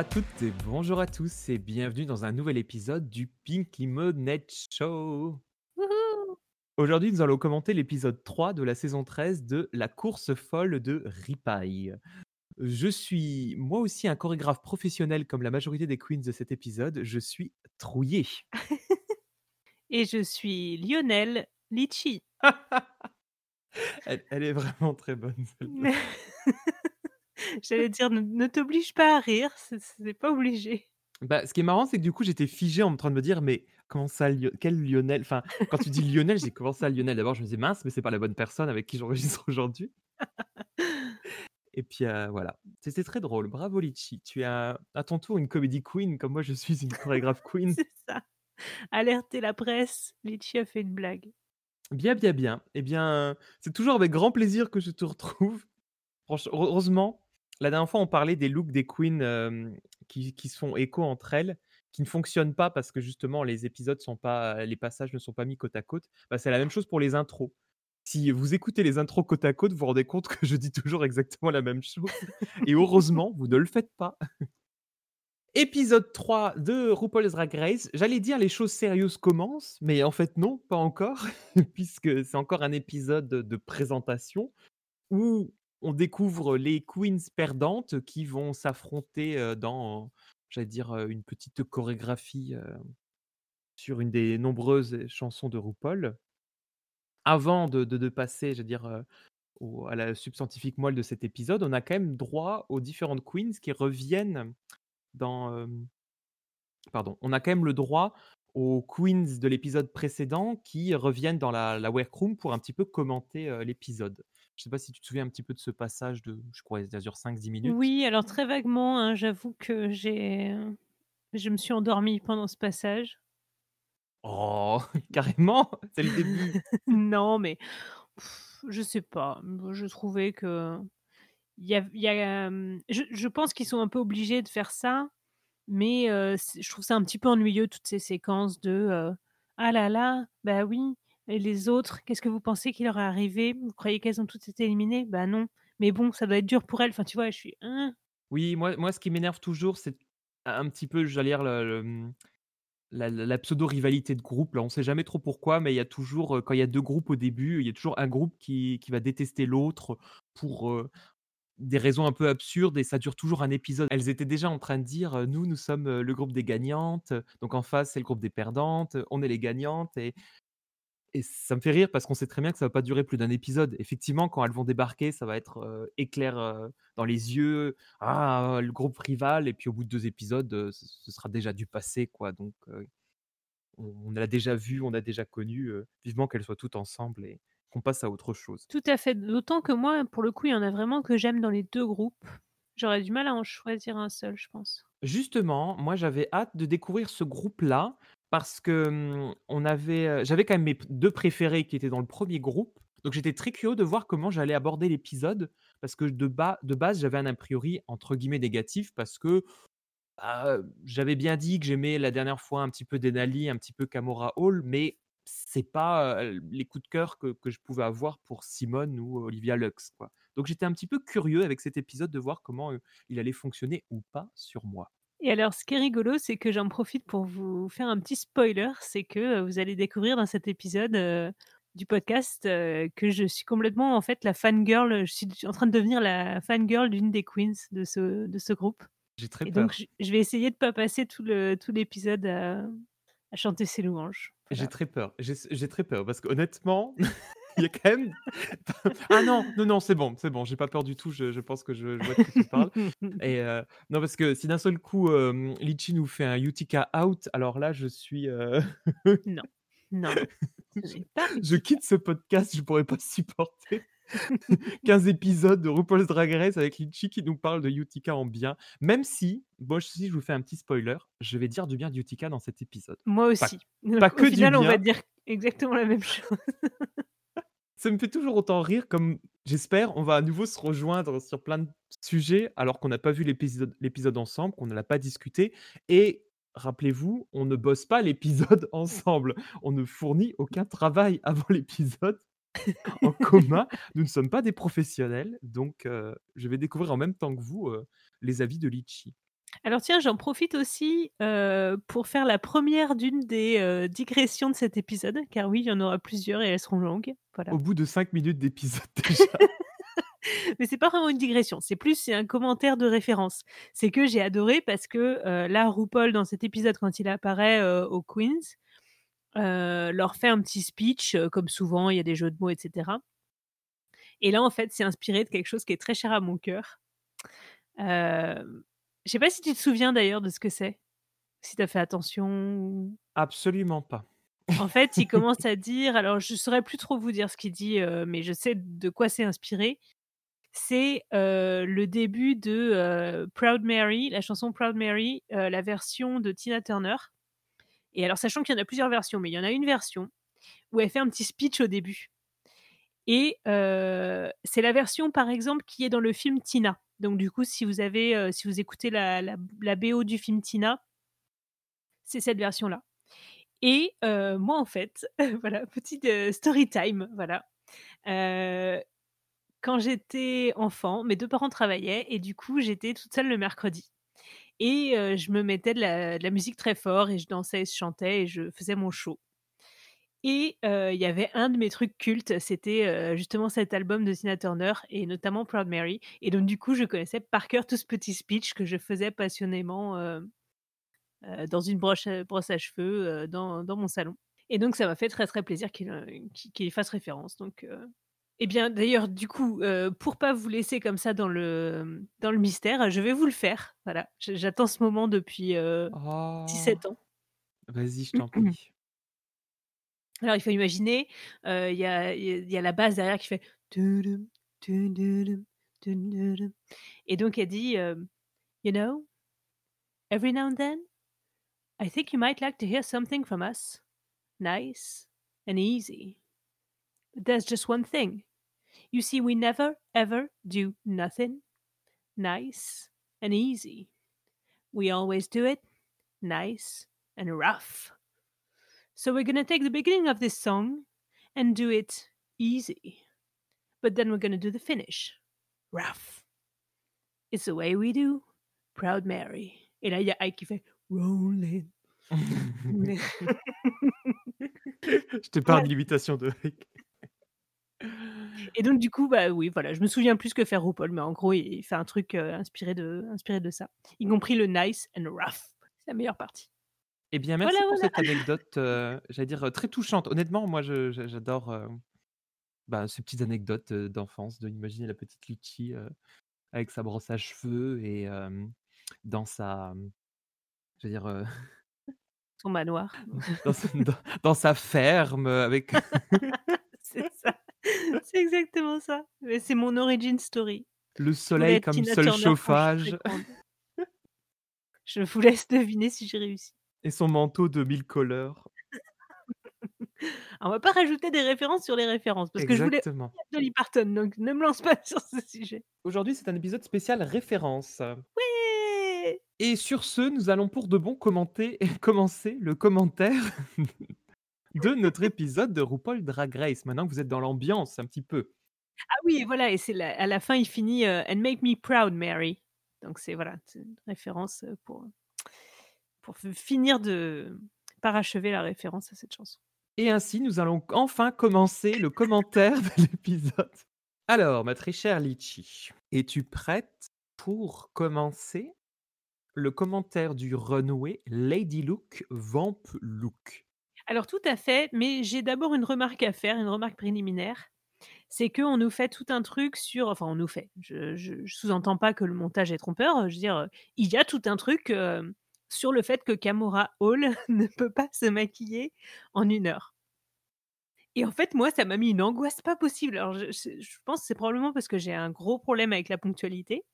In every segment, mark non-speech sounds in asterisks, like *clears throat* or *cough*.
Bonjour à toutes et bonjour à tous et bienvenue dans un nouvel épisode du Pink Net Show. Wouhou Aujourd'hui, nous allons commenter l'épisode 3 de la saison 13 de La course folle de Ripaille. Je suis moi aussi un chorégraphe professionnel comme la majorité des queens de cet épisode. Je suis trouillé. *laughs* Et je suis Lionel Litchi. elle, elle est vraiment très bonne. *laughs* *laughs* J'allais dire, ne, ne t'oblige pas à rire, c'est c'est pas obligé. Bah, ce qui est marrant, c'est que du coup, j'étais figé en train de me dire, mais comment ça, Lio- quel Lionel Enfin, quand tu dis Lionel, j'ai *laughs* comment ça, Lionel D'abord, je me disais, mince, mais c'est pas la bonne personne avec qui j'enregistre aujourd'hui. *laughs* Et puis euh, voilà, c'était très drôle. Bravo Litchi, tu es à, à ton tour une comédie queen, comme moi je suis une chorégraphe queen. C'est ça. Alerter la presse, Litchi a fait une blague. Bien, bien, bien. Eh bien, c'est toujours avec grand plaisir que je te retrouve. Franchement, heureusement, la dernière fois, on parlait des looks des queens euh, qui, qui se font écho entre elles, qui ne fonctionnent pas parce que justement les épisodes sont pas, les passages ne sont pas mis côte à côte. Bah, c'est la même chose pour les intros. Si vous écoutez les intros côte à côte, vous vous rendez compte que je dis toujours exactement la même chose. *laughs* Et heureusement, vous ne le faites pas. Épisode 3 de RuPaul's Drag Race. J'allais dire les choses sérieuses commencent, mais en fait non, pas encore, *laughs* puisque c'est encore un épisode de présentation où on découvre les queens perdantes qui vont s'affronter dans, j'allais dire, une petite chorégraphie sur une des nombreuses chansons de RuPaul. Avant de, passer, j'allais dire, à la substantifique moelle de cet épisode, on a quand même droit aux différentes queens qui reviennent dans, pardon, on a quand droit aux queens de l'épisode précédent qui reviennent dans la, workroom pour un petit peu commenter l'épisode. Je sais pas si tu te souviens un petit peu de ce passage de, je crois, ça dure 5-10 minutes. Oui, alors très vaguement, hein, j'avoue que j'ai, je me suis endormie pendant ce passage. Oh, *laughs* carrément, c'est le début. *laughs* non, mais pff, je sais pas. Je trouvais que il y a, y a, euh, je, je pense qu'ils sont un peu obligés de faire ça, mais euh, je trouve ça un petit peu ennuyeux toutes ces séquences de euh, ah là là, bah oui, et les autres, qu'est-ce que vous pensez qu'il leur est arrivé? Vous croyez qu'elles ont toutes été éliminées? Bah non. Mais bon, ça doit être dur pour elles. Enfin, tu vois, je suis. Hein? Oui, moi, moi, ce qui m'énerve toujours, c'est un petit peu, j'allais dire, le- la, pseudo-rivalité de groupe. Là, on sait jamais trop pourquoi, mais il y a toujours, euh, quand il y a deux groupes au début, il y a toujours un groupe qui, va détester l'autre pour euh, des raisons un peu absurdes et ça dure toujours un épisode. Elles étaient déjà en train de dire, euh, nous, nous sommes le groupe des gagnantes, donc en face, c'est le groupe des perdantes, on est les gagnantes et et ça me fait rire parce qu'on sait très bien que ça va pas durer plus d'un épisode. Effectivement, quand elles vont débarquer, ça va être euh, éclair euh, dans les yeux, ah, le groupe rival, et puis au bout de deux épisodes, euh, ce, sera déjà du passé, quoi. Donc, on, on l'a déjà vu, on a déjà connu. vivement qu'elles soient toutes ensemble et qu'on passe à autre chose. Tout à fait. D'autant que moi, pour le coup, il y en a vraiment que j'aime dans les deux groupes. J'aurais du mal à en choisir un seul, je pense. Justement, moi, j'avais hâte de découvrir ce groupe-là parce que hum, on avait, j'avais quand même mes deux préférés qui étaient dans le premier groupe. Donc, j'étais très curieux de voir comment j'allais aborder l'épisode parce que de, bas, de base, j'avais un a priori entre guillemets négatif parce que bah, j'avais bien dit que j'aimais la dernière fois un petit peu Denali, un petit peu Camora Hall, mais c'est pas les coups de cœur que, je pouvais avoir pour Simone ou Olivia Lux, quoi. Donc, j'étais un petit peu curieux avec cet épisode de voir comment il allait fonctionner ou pas sur moi. Et alors, ce qui est rigolo, c'est que j'en profite pour vous faire un petit spoiler, c'est que vous allez découvrir dans cet épisode euh, du podcast euh, que je suis complètement en fait la fangirl, je suis en train de devenir la fangirl d'une des queens de ce, de ce groupe. J'ai très Et peur. donc, je, je vais essayer de pas passer tout le tout l'épisode à, à chanter ses louanges. J'ai très peur. J'ai très peur parce qu'honnêtement, *laughs* il y a quand même. *laughs* ah non, non, non, c'est bon, c'est bon. J'ai pas peur du tout. Je, je pense que je, je vois de quoi tu parles. *laughs* Et euh, non, parce que si d'un seul coup, euh, Litchi nous fait un Utica out, alors là, je suis. euh, non, *laughs* non, pas je quitte ce podcast, je pourrais pas supporter 15 épisodes de RuPaul's Drag Race avec Litchi qui nous parle de Utica en bien. Même si, moi, si je vous fais un petit spoiler, je vais dire du bien d'Utica dans cet épisode. moi aussi. Pas au que du final, on va bien. dire exactement la même chose. Ça me fait toujours autant rire comme j'espère on va à nouveau se rejoindre sur plein de sujets alors qu'on n'a pas vu l'épisode ensemble, qu'on ne l'a pas discuté et rappelez-vous, on ne bosse pas l'épisode *laughs* ensemble. On ne fournit aucun travail *laughs* avant l'épisode en commun. Nous ne sommes pas des professionnels, donc euh, je vais découvrir en même temps que vous euh, les avis de Litchi. Alors tiens, j'en profite aussi, heu, pour faire la première d'une des, heu, digressions de cet épisode, car oui, il y en aura plusieurs et elles seront longues, voilà. Au bout de 5 minutes d'épisode *laughs* déjà. Mais c'est pas vraiment une digression, c'est plus c'est un commentaire de référence. C'est que j'ai adoré parce que, heu, là, RuPaul dans cet épisode quand il apparaît, heu, aux Queens, leur fait un petit speech, comme souvent, il y a des jeux de mots et cetera. Et là, en fait, c'est inspiré de quelque chose qui est très cher à mon cœur. Je sais pas si tu te souviens d'ailleurs de ce que c'est? Si tu as fait attention Absolument pas. en fait, il *laughs* commence à dire alors je saurais plus trop vous dire ce qu'il dit, heu, mais je sais de quoi c'est inspiré. C'est, heu, le début de, heu, Proud Mary, la chanson Proud Mary, la version de Tina Turner. Et alors sachant qu'il y en a plusieurs versions, mais il y en a une version où elle fait un petit speech au début. Et c'est la version, par exemple, qui est dans le film Tina. Donc du coup, si vous avez, si vous écoutez la BO du film Tina c'est cette version-là. Et moi, en fait, *laughs* voilà, petite, story time, voilà. Quand j'étais enfant, mes 2 parents travaillaient et du coup, j'étais toute seule le mercredi. Et je me mettais de la de la musique très fort et je dansais je chantais et je faisais mon show. Et il y avait un de mes trucs cultes, c'était, justement cet album de Tina Turner et notamment Proud Mary. Et donc du coup, je connaissais par cœur tout ce petit speech que je faisais passionnément, dans une broche brosse à cheveux, dans dans mon salon. Et donc ça m'a fait très, très plaisir qu'il, fasse référence donc et bien d'ailleurs du coup, heu, pour pas vous laisser comme ça dans le, dans le mystère, je vais vous le faire. Voilà, j'attends ce moment depuis, heu, Oh! 17 ans. Vas-y, je t'en *clears throat* prie. Alors il faut imaginer, il il y a la basse derrière qui fait et donc elle dit, «You know, every now and then, I think you might like to hear something from us, nice and easy. But there's just one thing. You see, we never, ever do nothing nice and easy. We always do it nice and rough. So we're gonna take the beginning of this song and do it easy. But then we're gonna do the finish rough. It's the way we do Proud Mary. Et là, il y a Ike qui fait Rolling. *laughs* Je t'épargne l'imitation de Rick. Et donc du coup, bah oui, voilà, je me souviens plus que faire RuPaul, mais en gros, il fait un truc, heu, inspiré de inspiré de ça, y compris le nice and rough. C'est la meilleure partie. Eh bien, merci Voilà, pour voilà. cette anecdote, heu, j'allais dire, très touchante. Honnêtement, moi, j'adore, heu, bah, ces petites anecdotes, d'enfance, de imaginer la petite Litchi, avec sa brosse à cheveux et dans sa, mmh, je veux dire, Son manoir. *laughs* dans sa dans dans sa ferme, avec *laughs* C'est ça, c'est exactement ça. Mais c'est mon origin story. le soleil comme seul chauffage. Je vous laisse deviner si j'ai réussi. Et son manteau de 1000 couleurs. *laughs* On va pas rajouter des références sur les références, parce que je voulais Exactement. *laughs* Dolly Parton, donc ne me lance pas *laughs* sur ce sujet. Aujourd'hui, c'est un épisode spécial référence. Ouais! Et sur ce, nous allons pour de bon commenter commencer le commentaire de notre épisode de RuPaul Drag Race. Maintenant que vous êtes dans l'ambiance un petit peu. Ah oui, voilà et c'est la à la fin, il finit, heu: «And make me proud, Mary». Donc c'est voilà, c'est une référence, heu, pour, pour finir de parachever la référence à cette chanson. Et ainsi, nous allons enfin commencer le commentaire de *laughs* l'épisode. Alors, ma très chère Litchi, es-tu prête pour commencer le commentaire du runway Lady Look Vamp Look? Alors tout à fait, mais j'ai d'abord une remarque à faire, une remarque préliminaire. C'est qu'on nous fait tout un truc sur enfin on nous fait, je je je sous-entends pas que le montage est trompeur, je veux dire, il y a tout un truc, hem, sur le fait que Kamora Hall *laughs* ne peut pas se maquiller en 1 heure. Et en fait, moi, ça m'a mis une angoisse pas possible. Alors je pense que c'est probablement parce que j'ai un gros problème avec la ponctualité.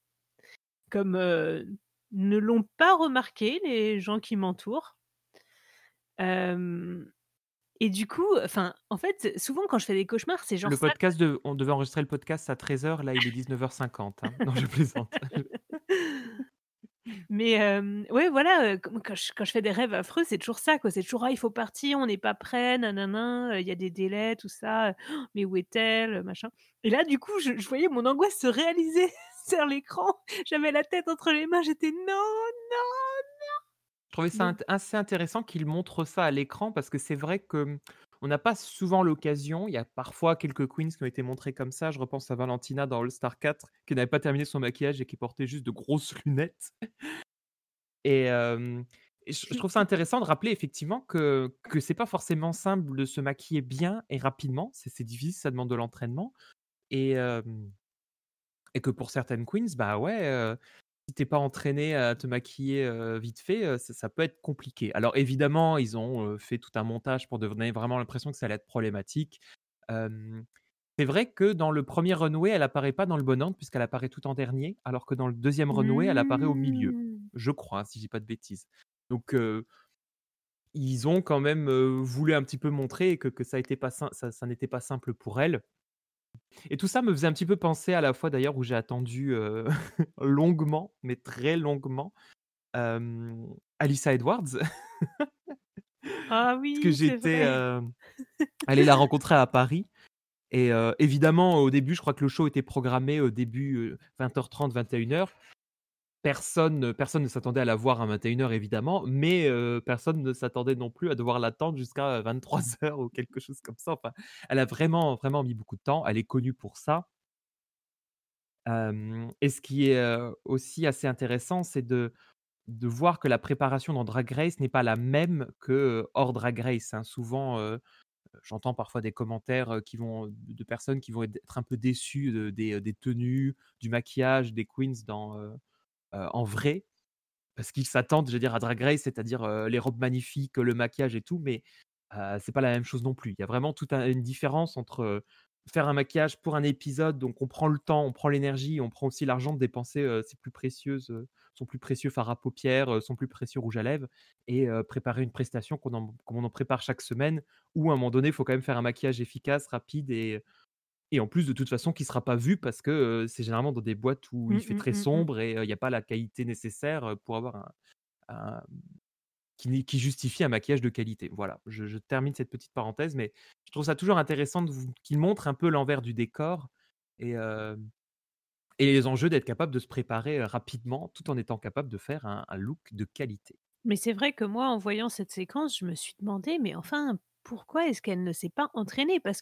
Comme, heu, ne l'ont pas remarqué les gens qui m'entourent. Et du coup, enfin, en fait, souvent quand je fais des cauchemars, c'est genre Le ça podcast de on devait enregistrer le podcast à 13:00, là, il est 19:50, hein. Non, je plaisante. *laughs* Mais ouais, voilà, quand je quand je fais des rêves affreux, c'est toujours ça, quoi. C'est toujours: «Ah, il faut partir, on n'est pas prêt, heu, il y a des délais, tout ça, heu, mais où est-elle?» machin? Et là, du coup, je je voyais mon angoisse se réaliser *laughs* sur l'écran. J'avais la tête entre les mains, j'étais: «Non, non, Je trouvais ça non!» assez intéressant qu'ils montrent ça à l'écran parce que c'est vrai que, mmh, on n'a pas souvent l'occasion. Il y a parfois quelques queens qui ont été montrées comme ça. Je repense à Valentina dans All Star 4 qui n'avait pas terminé son maquillage et qui portait juste de grosses *laughs* lunettes. Et je trouve ça intéressant de rappeler effectivement que que c'est pas forcément simple de se maquiller bien et rapidement. C'est difficile, ça demande de l'entraînement et que pour certaines queens, bah, ouais, si tu es pas entraîné à te maquiller, vite fait, ça ça peut être compliqué. Alors évidemment, ils ont, fait tout un montage pour donner vraiment l'impression que ça allait être problématique. C'est vrai que dans le 1er runway, elle apparaît pas dans le bon ordre puisqu'elle apparaît tout en dernier, alors que dans le 2e runway, elle apparaît au milieu. Mmh. Je crois, hein, si je dis pas de bêtises. Donc ils ont quand même, voulu un petit peu montrer que que ça été pas sim ça ça n'était pas simple pour elle. Et tout ça me faisait un petit peu penser à la fois d'ailleurs où j'ai attendu, *laughs* longuement, mais très longuement, hem, Alyssa Edwards. Ah *laughs* Parce que oui, c'est j'étais, *laughs* allé la rencontrer à Paris et évidemment, au début, je crois que le show était programmé au début, heu, 20:30-21:00. Personne, heu, personne ne s'attendait à la voir à 21:00 évidemment, mais heu, personne ne s'attendait non plus à devoir l'attendre jusqu'à 23:00 *laughs* ou quelque chose comme ça. Enfin, elle a vraiment, vraiment mis beaucoup de temps. Elle est connue pour ça. Et ce qui est, aussi assez intéressant, c'est de de voir que la préparation dans Drag Race n'est pas la même que, hors Drag Race, hein. Souvent, j'entends parfois des commentaires, qui vont de personnes qui vont être un peu déçues de des des tenues, du maquillage des queens dans, en vrai. Parce qu'ils s'attendent, je veux dire, à Drag Race, c'est-à-dire, heu, les robes magnifiques, le maquillage et tout, mais heu, c'est pas la même chose non plus. Il y a vraiment toute un une différence entre, faire un maquillage pour un épisode, donc on prend le temps, on prend l'énergie, on prend aussi l'argent de dépenser, ses plus précieuses, son plus précieux fard à paupières, son plus précieux rouge à lèvres et préparer une prestation qu'on en on en prépare chaque semaine, où à un moment donné, il faut quand même faire un maquillage efficace, rapide et et en plus de toute façon qui sera pas vu parce que, c'est généralement dans des boîtes où Mmh il fait mh, très mmh mh. sombre et il y a pas la qualité nécessaire, pour avoir un un qui justifie un maquillage de qualité. Voilà, je je termine cette petite parenthèse, mais je trouve ça toujours intéressant qu'ils montrent un peu l'envers du décor et les enjeux d'être capable de se préparer, rapidement, tout en étant capable de faire un un look de qualité. Mais c'est vrai que moi, en voyant cette séquence, je me suis demandé: «Mais enfin, pourquoi est-ce qu'elle ne s'est pas entraînée?» parce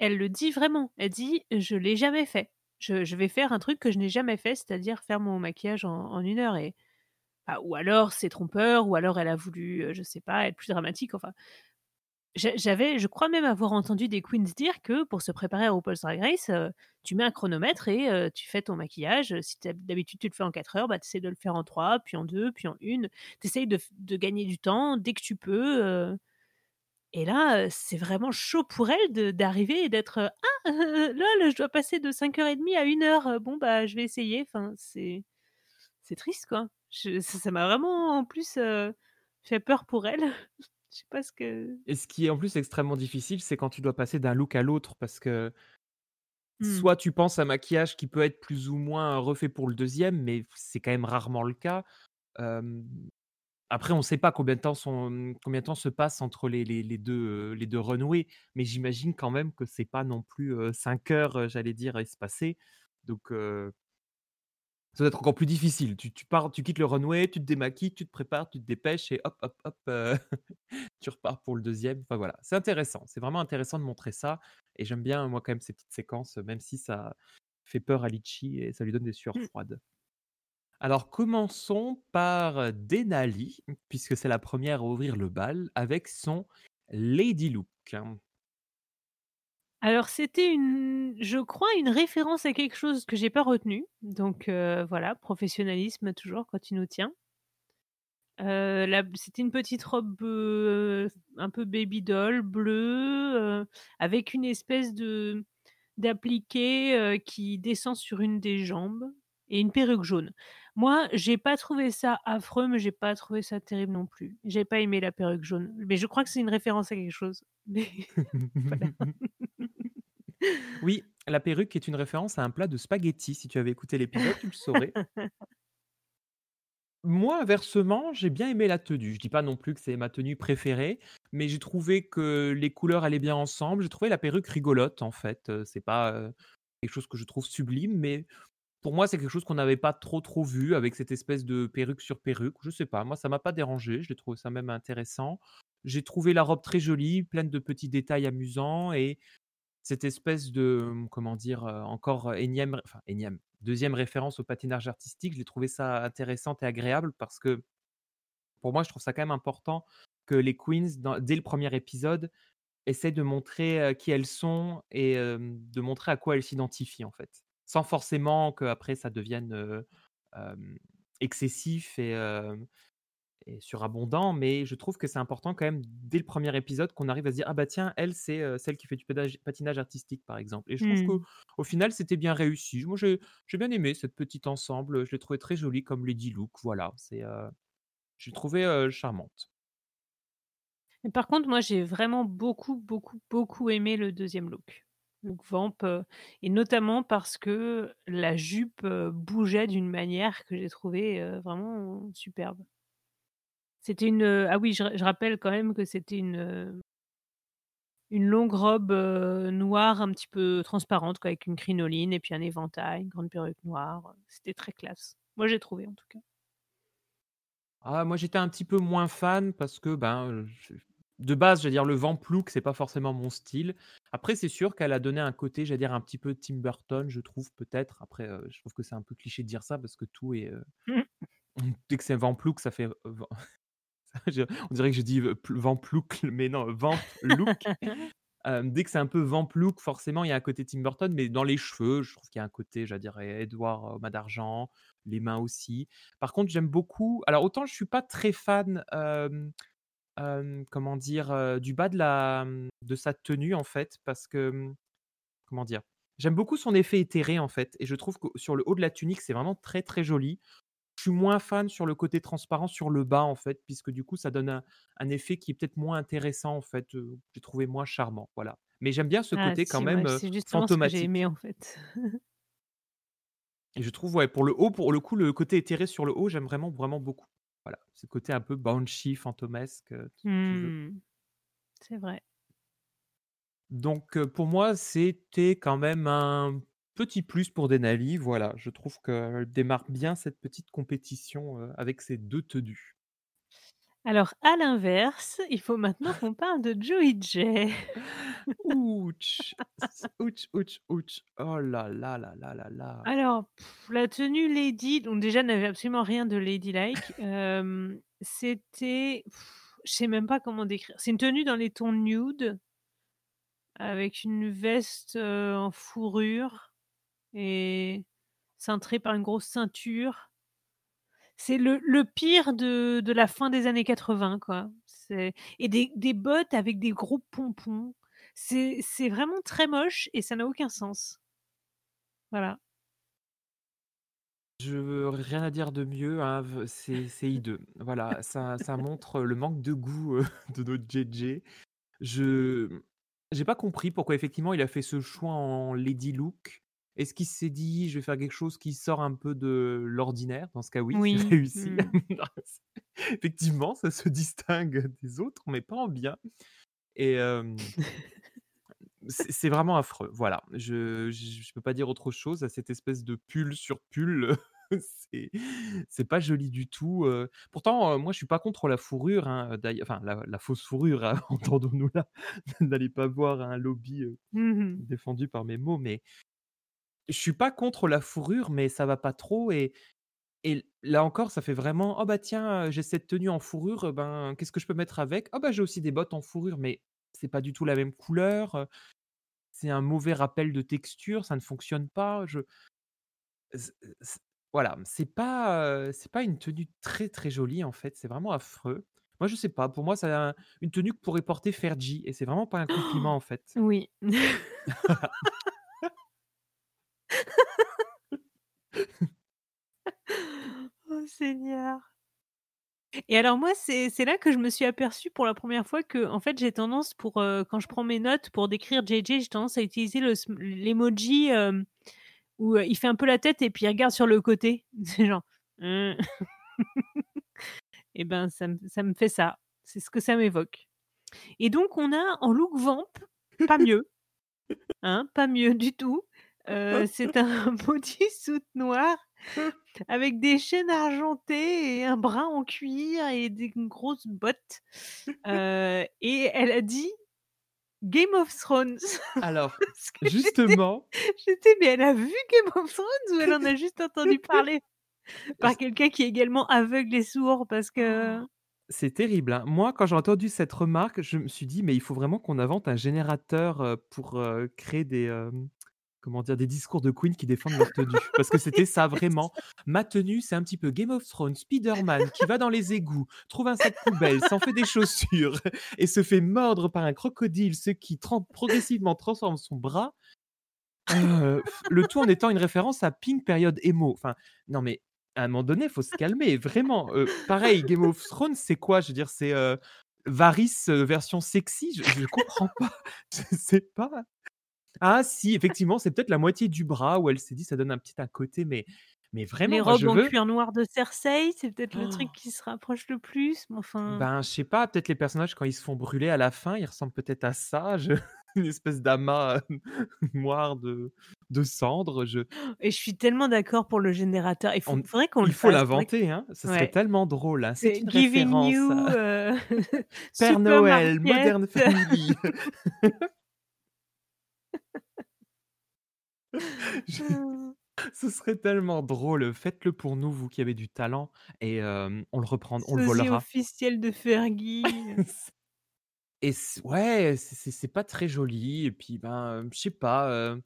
qu'elle le dit vraiment. Elle dit: «Je l'ai jamais fait. Je vais faire un truc que je n'ai jamais fait, c'est-à-dire faire mon maquillage en 1 heure» et ah ou alors c'est trompeur, ou alors elle a voulu, heu, je sais pas, être plus dramatique, enfin j'a j'avais je crois même avoir entendu des queens dire que pour se préparer à RuPaul's Drag Race, heu, tu mets un chronomètre et heu, tu fais ton maquillage. Si d'habitude tu le fais en 4 heures, bah, tu essaies de le faire en 3, puis en 2, puis en 1. Tu essayes de gagner du temps dès que tu peux, et là, c'est vraiment chaud pour elle d'arriver et d'être, «Ah, *laughs* lol, je dois passer de 5:30 à 1 heure, heu, bon, bah, je vais essayer». Enfin, c'est c'est triste, quoi. Je ça m'a vraiment en plus, fait peur pour elle. *laughs* Je sais pas ce que Et ce qui est en plus extrêmement difficile, c'est quand tu dois passer d'un look à l'autre parce que Mmh. soit tu penses à un maquillage qui peut être plus ou moins refait pour le 2e, mais c'est quand même rarement le cas. Après on sait pas combien de temps sont, mmh, combien de temps se passe entre les les les 2, heu, les 2 runways, mais j'imagine quand même que c'est pas non plus, heu, 5 heures, heu, j'allais dire espacées. Donc ça doit être encore plus difficile. Tu tu pars tu quittes le runway, tu te démaquilles, tu te prépares, tu te dépêches et hop, hop, hop, *laughs* tu repars pour le 2e. Enfin voilà, c'est intéressant. C'est vraiment intéressant de montrer ça et j'aime bien moi quand même ces petites séquences, même si ça fait peur à Litchi et ça lui donne des sueurs Mmh. froides. Alors commençons par Denali, puisque c'est la 1re à ouvrir le bal avec son Lady Look. Alors c'était une je crois une référence à quelque chose que j'ai pas retenu, donc voilà, professionnalisme toujours quand il nous tient. B c'était une petite robe, un peu baby doll bleue, avec une espèce de d'appliqué, qui descend sur une des jambes et une perruque jaune. Moi, j'ai pas trouvé ça affreux, mais j'ai pas trouvé ça terrible non plus. J'ai pas aimé la perruque jaune, mais je crois que c'est une référence à quelque chose. *laughs* Oui, la perruque est une référence à un plat de spaghettis. Si tu avais écouté l'épisode, tu le saurais. Moi, inversement, j'ai bien aimé la tenue. Je dis pas non plus que c'est ma tenue préférée, mais j'ai trouvé que les couleurs allaient bien ensemble. J'ai trouvé la perruque rigolote, en fait, heu, c'est pas, heu, quelque chose que je trouve sublime, mais pour moi, c'est quelque chose qu'on n'avait pas trop, trop vu avec cette espèce de perruque sur perruque. Je sais pas, moi, ça m'a pas dérangé. Je l'ai trouvé ça même intéressant. J'ai trouvé la robe très jolie, pleine de petits détails amusants et cette espèce de, comment dire, euh, encore énième, enfin énième, deuxième référence au patinage artistique. Je l'ai trouvé ça intéressant et agréable parce que pour moi, je trouve ça quand même important que les queens, dès le premier épisode, essaient de montrer qui elles sont et de montrer à quoi elles s'identifient en fait, sans forcément qu'après ça devienne excessif et, et, surabondant, mais je trouve que c'est important quand même dès le premier épisode qu'on arrive à se dire ah bah tiens elle c'est celle qui fait du patinage artistique par exemple, et je trouve Mmh. qu'au final c'était bien réussi. Moi j'ai bien aimé cette petite ensemble, je l'ai trouvé très jolie comme Lady Luke, voilà, c'est j'ai trouvé charmante. Mais par contre, moi, j'ai vraiment beaucoup, beaucoup, beaucoup aimé le deuxième look. Look vamp, et notamment parce que la jupe bougeait d'une manière que j'ai trouvé vraiment superbe. C'était une ah oui, je rappelle quand même que c'était une une longue robe noire un petit peu transparente quoi, avec une crinoline et puis un éventail, une grande perruque noire, c'était très classe. Moi, j'ai trouvé en tout cas. Ah, moi, j'étais un petit peu moins fan parce que, ben, de base, j'allais dire le vamp look, c'est pas forcément mon style. Après, c'est sûr qu'elle a donné un côté, j'allais dire un petit peu Tim Burton, je trouve peut-être. Après, je trouve que c'est un peu cliché de dire ça parce que tout est, Mmh. dès que c'est vamp look, ça fait vamp *laughs* on dirait que je dis vamp look, *laughs* mais non, vamp look. *laughs* dès que c'est un peu vamp look, forcément, il y a un côté Tim Burton, mais dans les cheveux, je trouve qu'il y a un côté, j'allais dire Edward Main d'argent, les mains aussi. Par contre, j'aime beaucoup alors autant je suis pas très fan, comment dire? du bas de la, mmh, de sa tenue en fait, parce que, mmh, comment dire? J'aime beaucoup son effet éthéré en fait et je trouve que sur le haut de la tunique, c'est vraiment très, très joli. Je suis moins fan sur le côté transparent sur le bas en fait, puisque du coup ça donne un un effet qui est peut-être moins intéressant en fait, j'ai trouvé moins charmant, voilà. Mais j'aime bien ce Ah côté quand même, ouais, c'est justement ce que j'ai aimé fantomatique. en fait. *laughs* Et je trouve, ouais, pour le haut, pour le coup, le côté éthéré sur le haut, j'aime vraiment, vraiment beaucoup. Voilà, ce côté un peu banshee, fantomesque, tout veux. Mmh. C'est vrai. Donc, pour moi, c'était quand même un petit plus pour Denali. Voilà, je trouve qu'elle démarre bien cette petite compétition, heu, avec ses 2 tenues. Alors à l'inverse, il faut maintenant qu'on parle de Joey Jay. Ouch! Ouch, ouch, ouch. Oh là là là là là là. Alors, la tenue lady, donc déjà n'avait absolument rien de ladylike. C'était je sais même pas comment décrire. C'est une tenue dans les tons nude avec une veste, en fourrure et cintrée par une grosse ceinture. C'est le le pire de de la fin des années 80 quoi. Et des des bottes avec des gros pompons. C'est c'est vraiment très moche et ça n'a aucun sens. Voilà. Je veux rien à dire de mieux, hein, c'est c'est hideux. Voilà, ça ça *laughs* montre le manque de goût, heu, *laughs* de notre JJ. Je j'ai pas compris pourquoi effectivement il a fait ce choix en lady look. Est-ce qu'il s'est dit: «Je vais faire quelque chose qui sort un peu de l'ordinaire»? Dans ce cas, oui, *laughs* c'est Oui, réussi. mmh. *laughs* *laughs* Effectivement, ça se distingue des autres, mais pas en bien et c'est c'est vraiment affreux. Voilà, je je peux pas dire autre chose à cette espèce de pull sur pull, c'est c'est pas joli du tout. Pourtant, moi je suis pas contre la fourrure, hein, enfin la la fausse fourrure, hein, entendons-nous là. N'allez pas voir un lobby, Mmh mh. défendu par mes mots, mais je suis pas contre la fourrure, mais ça va pas trop et et là encore, ça fait vraiment: «Oh bah tiens, j'ai cette tenue en fourrure, ben, qu'est-ce que je peux mettre avec? Oh bah j'ai aussi des bottes en fourrure», mais c'est pas du tout la même couleur, c'est un mauvais rappel de texture, ça ne fonctionne pas, je voilà, c'est pas, c'est pas une tenue très, très jolie en fait, c'est vraiment affreux. Moi je sais pas, pour moi c'est un une tenue que pourrait porter Fergie et c'est vraiment pas un *gasps* compliment en fait. Oui. *laughs* *laughs* *laughs* Oh Seigneur. Et alors moi, c'est là que je me suis aperçue pour la 1re fois qu'en fait j'ai tendance pour, heu, quand je prends mes notes pour décrire JJ, j'ai tendance à utiliser le l'emoji, hem, où, heu, il fait un peu la tête et puis il regarde sur le côté. *laughs* C'est genre. Et *laughs* ben ça me ça me fait ça, c'est ce que ça m'évoque. Et donc on a en look vamp, pas mieux, hein, pas mieux du tout. Heu, *laughs* c'est un *laughs* bodysuit noir avec des chaînes argentées et un bras en cuir et des grosses bottes. Heu et elle a dit: «Game of Thrones». Alors, *laughs* justement j'étais: «Mais elle a vu Game of Thrones ou elle en a juste entendu parler?» par quelqu'un qui est également aveugle et sourd parce que C'est terrible, hein. Moi, quand j'ai entendu cette remarque, je me suis dit: «Mais il faut vraiment qu'on invente un générateur, pour, créer des, comment dire? Des discours de queen qui défendent leur tenue». *laughs* Parce que c'était ça vraiment. «Ma tenue, c'est un petit peu Game of Thrones, Spider-Man qui va dans les égouts, trouve un sac poubelle, s'en fait des chaussures *laughs* et se fait mordre par un crocodile, ce qui progressivement transforme son bras». Heu, le tout en étant une référence à Pink période emo. Enfin, non mais à un moment donné, il faut se calmer, vraiment. Heu, pareil, Game of Thrones, c'est quoi? Je veux dire, c'est, heu, Varys, heu, version sexy? Je je comprends pas. *laughs* Je sais pas. Ah si, effectivement, c'est peut-être la moitié du bras où elle s'est dit: «Ça donne un petit à côté», mais mais les vraiment, moi, je robes en cuir noir de Cersei, c'est peut-être le truc qui se rapproche le plus, mais enfin Ben, je sais pas, peut-être les personnages quand ils se font brûler à la fin, ils ressemblent peut-être à ça, je *laughs* une espèce d'amas, heu, *laughs* noir de de cendres, je et je suis tellement d'accord pour le générateur. Il faut on faudrait qu'on le il faut l'inventer, hein, ça serait ouais. tellement drôle, hein. C'est une Giving référence you, à heu, *laughs* Père Noël, Supermarket. Modern Family. *laughs* Je ce serait tellement drôle, faites-le pour nous, vous qui avez du talent et on le reprend on le Sosie volera. officiel de Fergie. *laughs* Et c ouais, c'est c'est c'est pas très joli et puis, ben, je sais pas,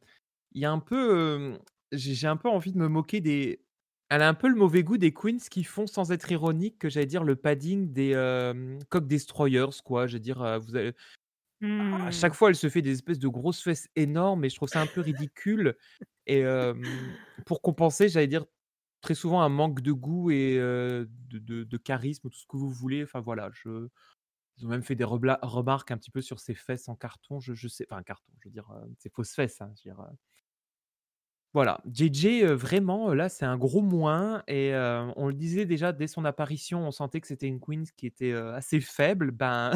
il y a un peu, j'ai j'ai un peu envie de me moquer des elle a un peu le mauvais goût des queens qui font, sans être ironique, que j'allais dire le padding des, hem, cock destroyers, quoi. Je veux dire, vous avez à Mmh. chaque fois, elle se fait des espèces de grosses fesses énormes et je trouve ça un peu ridicule et pour compenser, j'allais dire, très souvent un manque de goût et de de de charisme, tout ce que vous voulez. Enfin voilà, je ils ont même fait des rebla remarques un petit peu sur ses fesses en carton, je je sais enfin carton, je veux dire, ses fausses fesses, hein, je veux dire, heu voilà. JJ, vraiment, là, c'est un gros moins et on le disait déjà dès son apparition, on sentait que c'était une queen qui était, assez faible. Ben,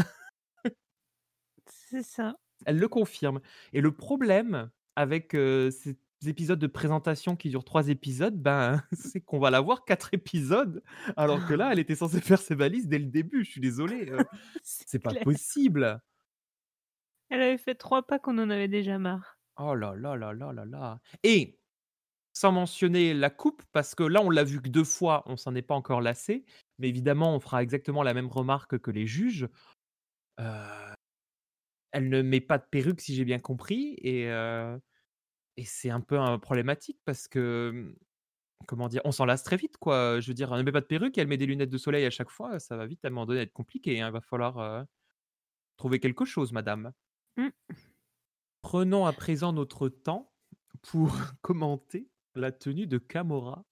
C'est ça. elle le confirme et le problème avec, ces épisodes de présentation qui durent 3 épisodes, ben, *laughs* c'est qu'on va la voir 4 épisodes, alors que là, elle était censée faire ses valises dès le début. Je suis désolé, *laughs* C'est pas possible! Elle avait fait 3 pas qu'on en avait déjà marre. Oh là là là là là là et sans mentionner la coupe, parce que là, on l'a vu que 2 fois, on s'en est pas encore lassé, mais évidemment, on fera exactement la même remarque que les juges. Elle ne met pas de perruque, si j'ai bien compris et c'est un peu, heu, problématique parce que, mmh, comment dire? On s'en lasse très vite, quoi. Je veux dire, elle ne met pas de perruque, elle met des lunettes de soleil à chaque fois, ça va vite à un moment donné être compliqué, hein. Il va falloir, trouver quelque chose, madame. Mmh. Prenons à présent notre temps pour *laughs* commenter la tenue de Gamora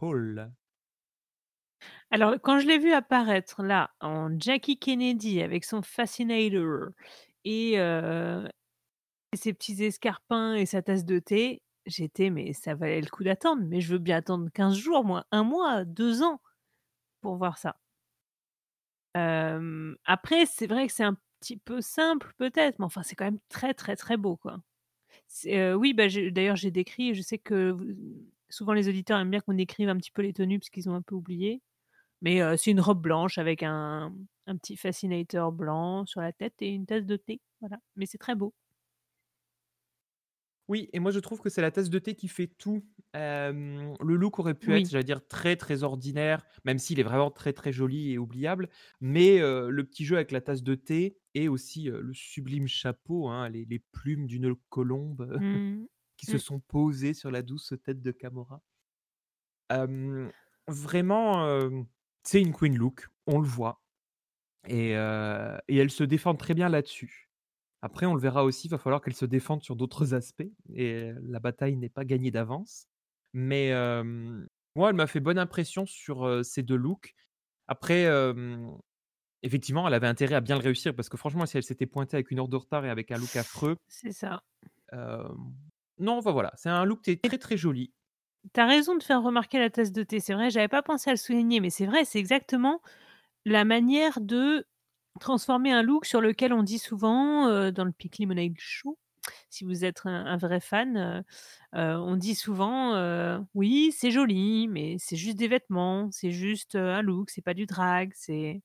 Hall. Alors, quand je l'ai vue apparaître là, en Jackie Kennedy avec son Fascinator et ses petits escarpins et sa tasse de thé, j'étais: «Mais ça valait le coup d'attendre, mais je veux bien attendre 15 jours moi, 1 mois, 2 ans pour voir ça». Après c'est vrai que c'est un petit peu simple peut-être, mais enfin c'est quand même très, très, très beau quoi. Oui, bah, d'ailleurs j'ai décrit, je sais que souvent les auditeurs aiment bien qu'on décrive un petit peu les tenues parce qu'ils ont un peu oublié. Mais, c'est une robe blanche avec un un petit fascinator blanc sur la tête et une tasse de thé, voilà. Mais c'est très beau. Oui et moi je trouve que c'est la tasse de thé qui fait tout. Le look aurait pu être, j'allais dire, très, très ordinaire, même s'il est vraiment très, très joli et oubliable. Mais, le petit jeu avec la tasse de thé et aussi, le sublime chapeau, hein, les les plumes d'une colombe *laughs* Mmh. qui se Mmh. sont posées sur la douce tête de. Hem, vraiment, c'est une queen look, on le voit et heu et elle se défend très bien là-dessus. Après, on le verra aussi, il va falloir qu'elle se défende sur d'autres aspects et la bataille n'est pas gagnée d'avance. Mais, moi, elle m'a fait bonne impression sur, ces 2 looks. Après, effectivement, elle avait intérêt à bien le réussir parce que franchement, si elle s'était pointée avec 1 heure de retard et avec un look affreux, C'est ça. non, voilà, c'est un look qui est Et très, très joli. tu as raison de faire remarquer la tasse de thé. C'est vrai, j'avais pas pensé à le souligner, mais c'est vrai, c'est exactement la manière de transformer un look sur lequel on dit souvent, heu, dans le Peak Lemonade Show, si vous êtes un vrai fan, heu heu, on dit souvent, «Oui, c'est joli, mais c'est juste des vêtements, c'est juste, un look, c'est pas du drag, c'est»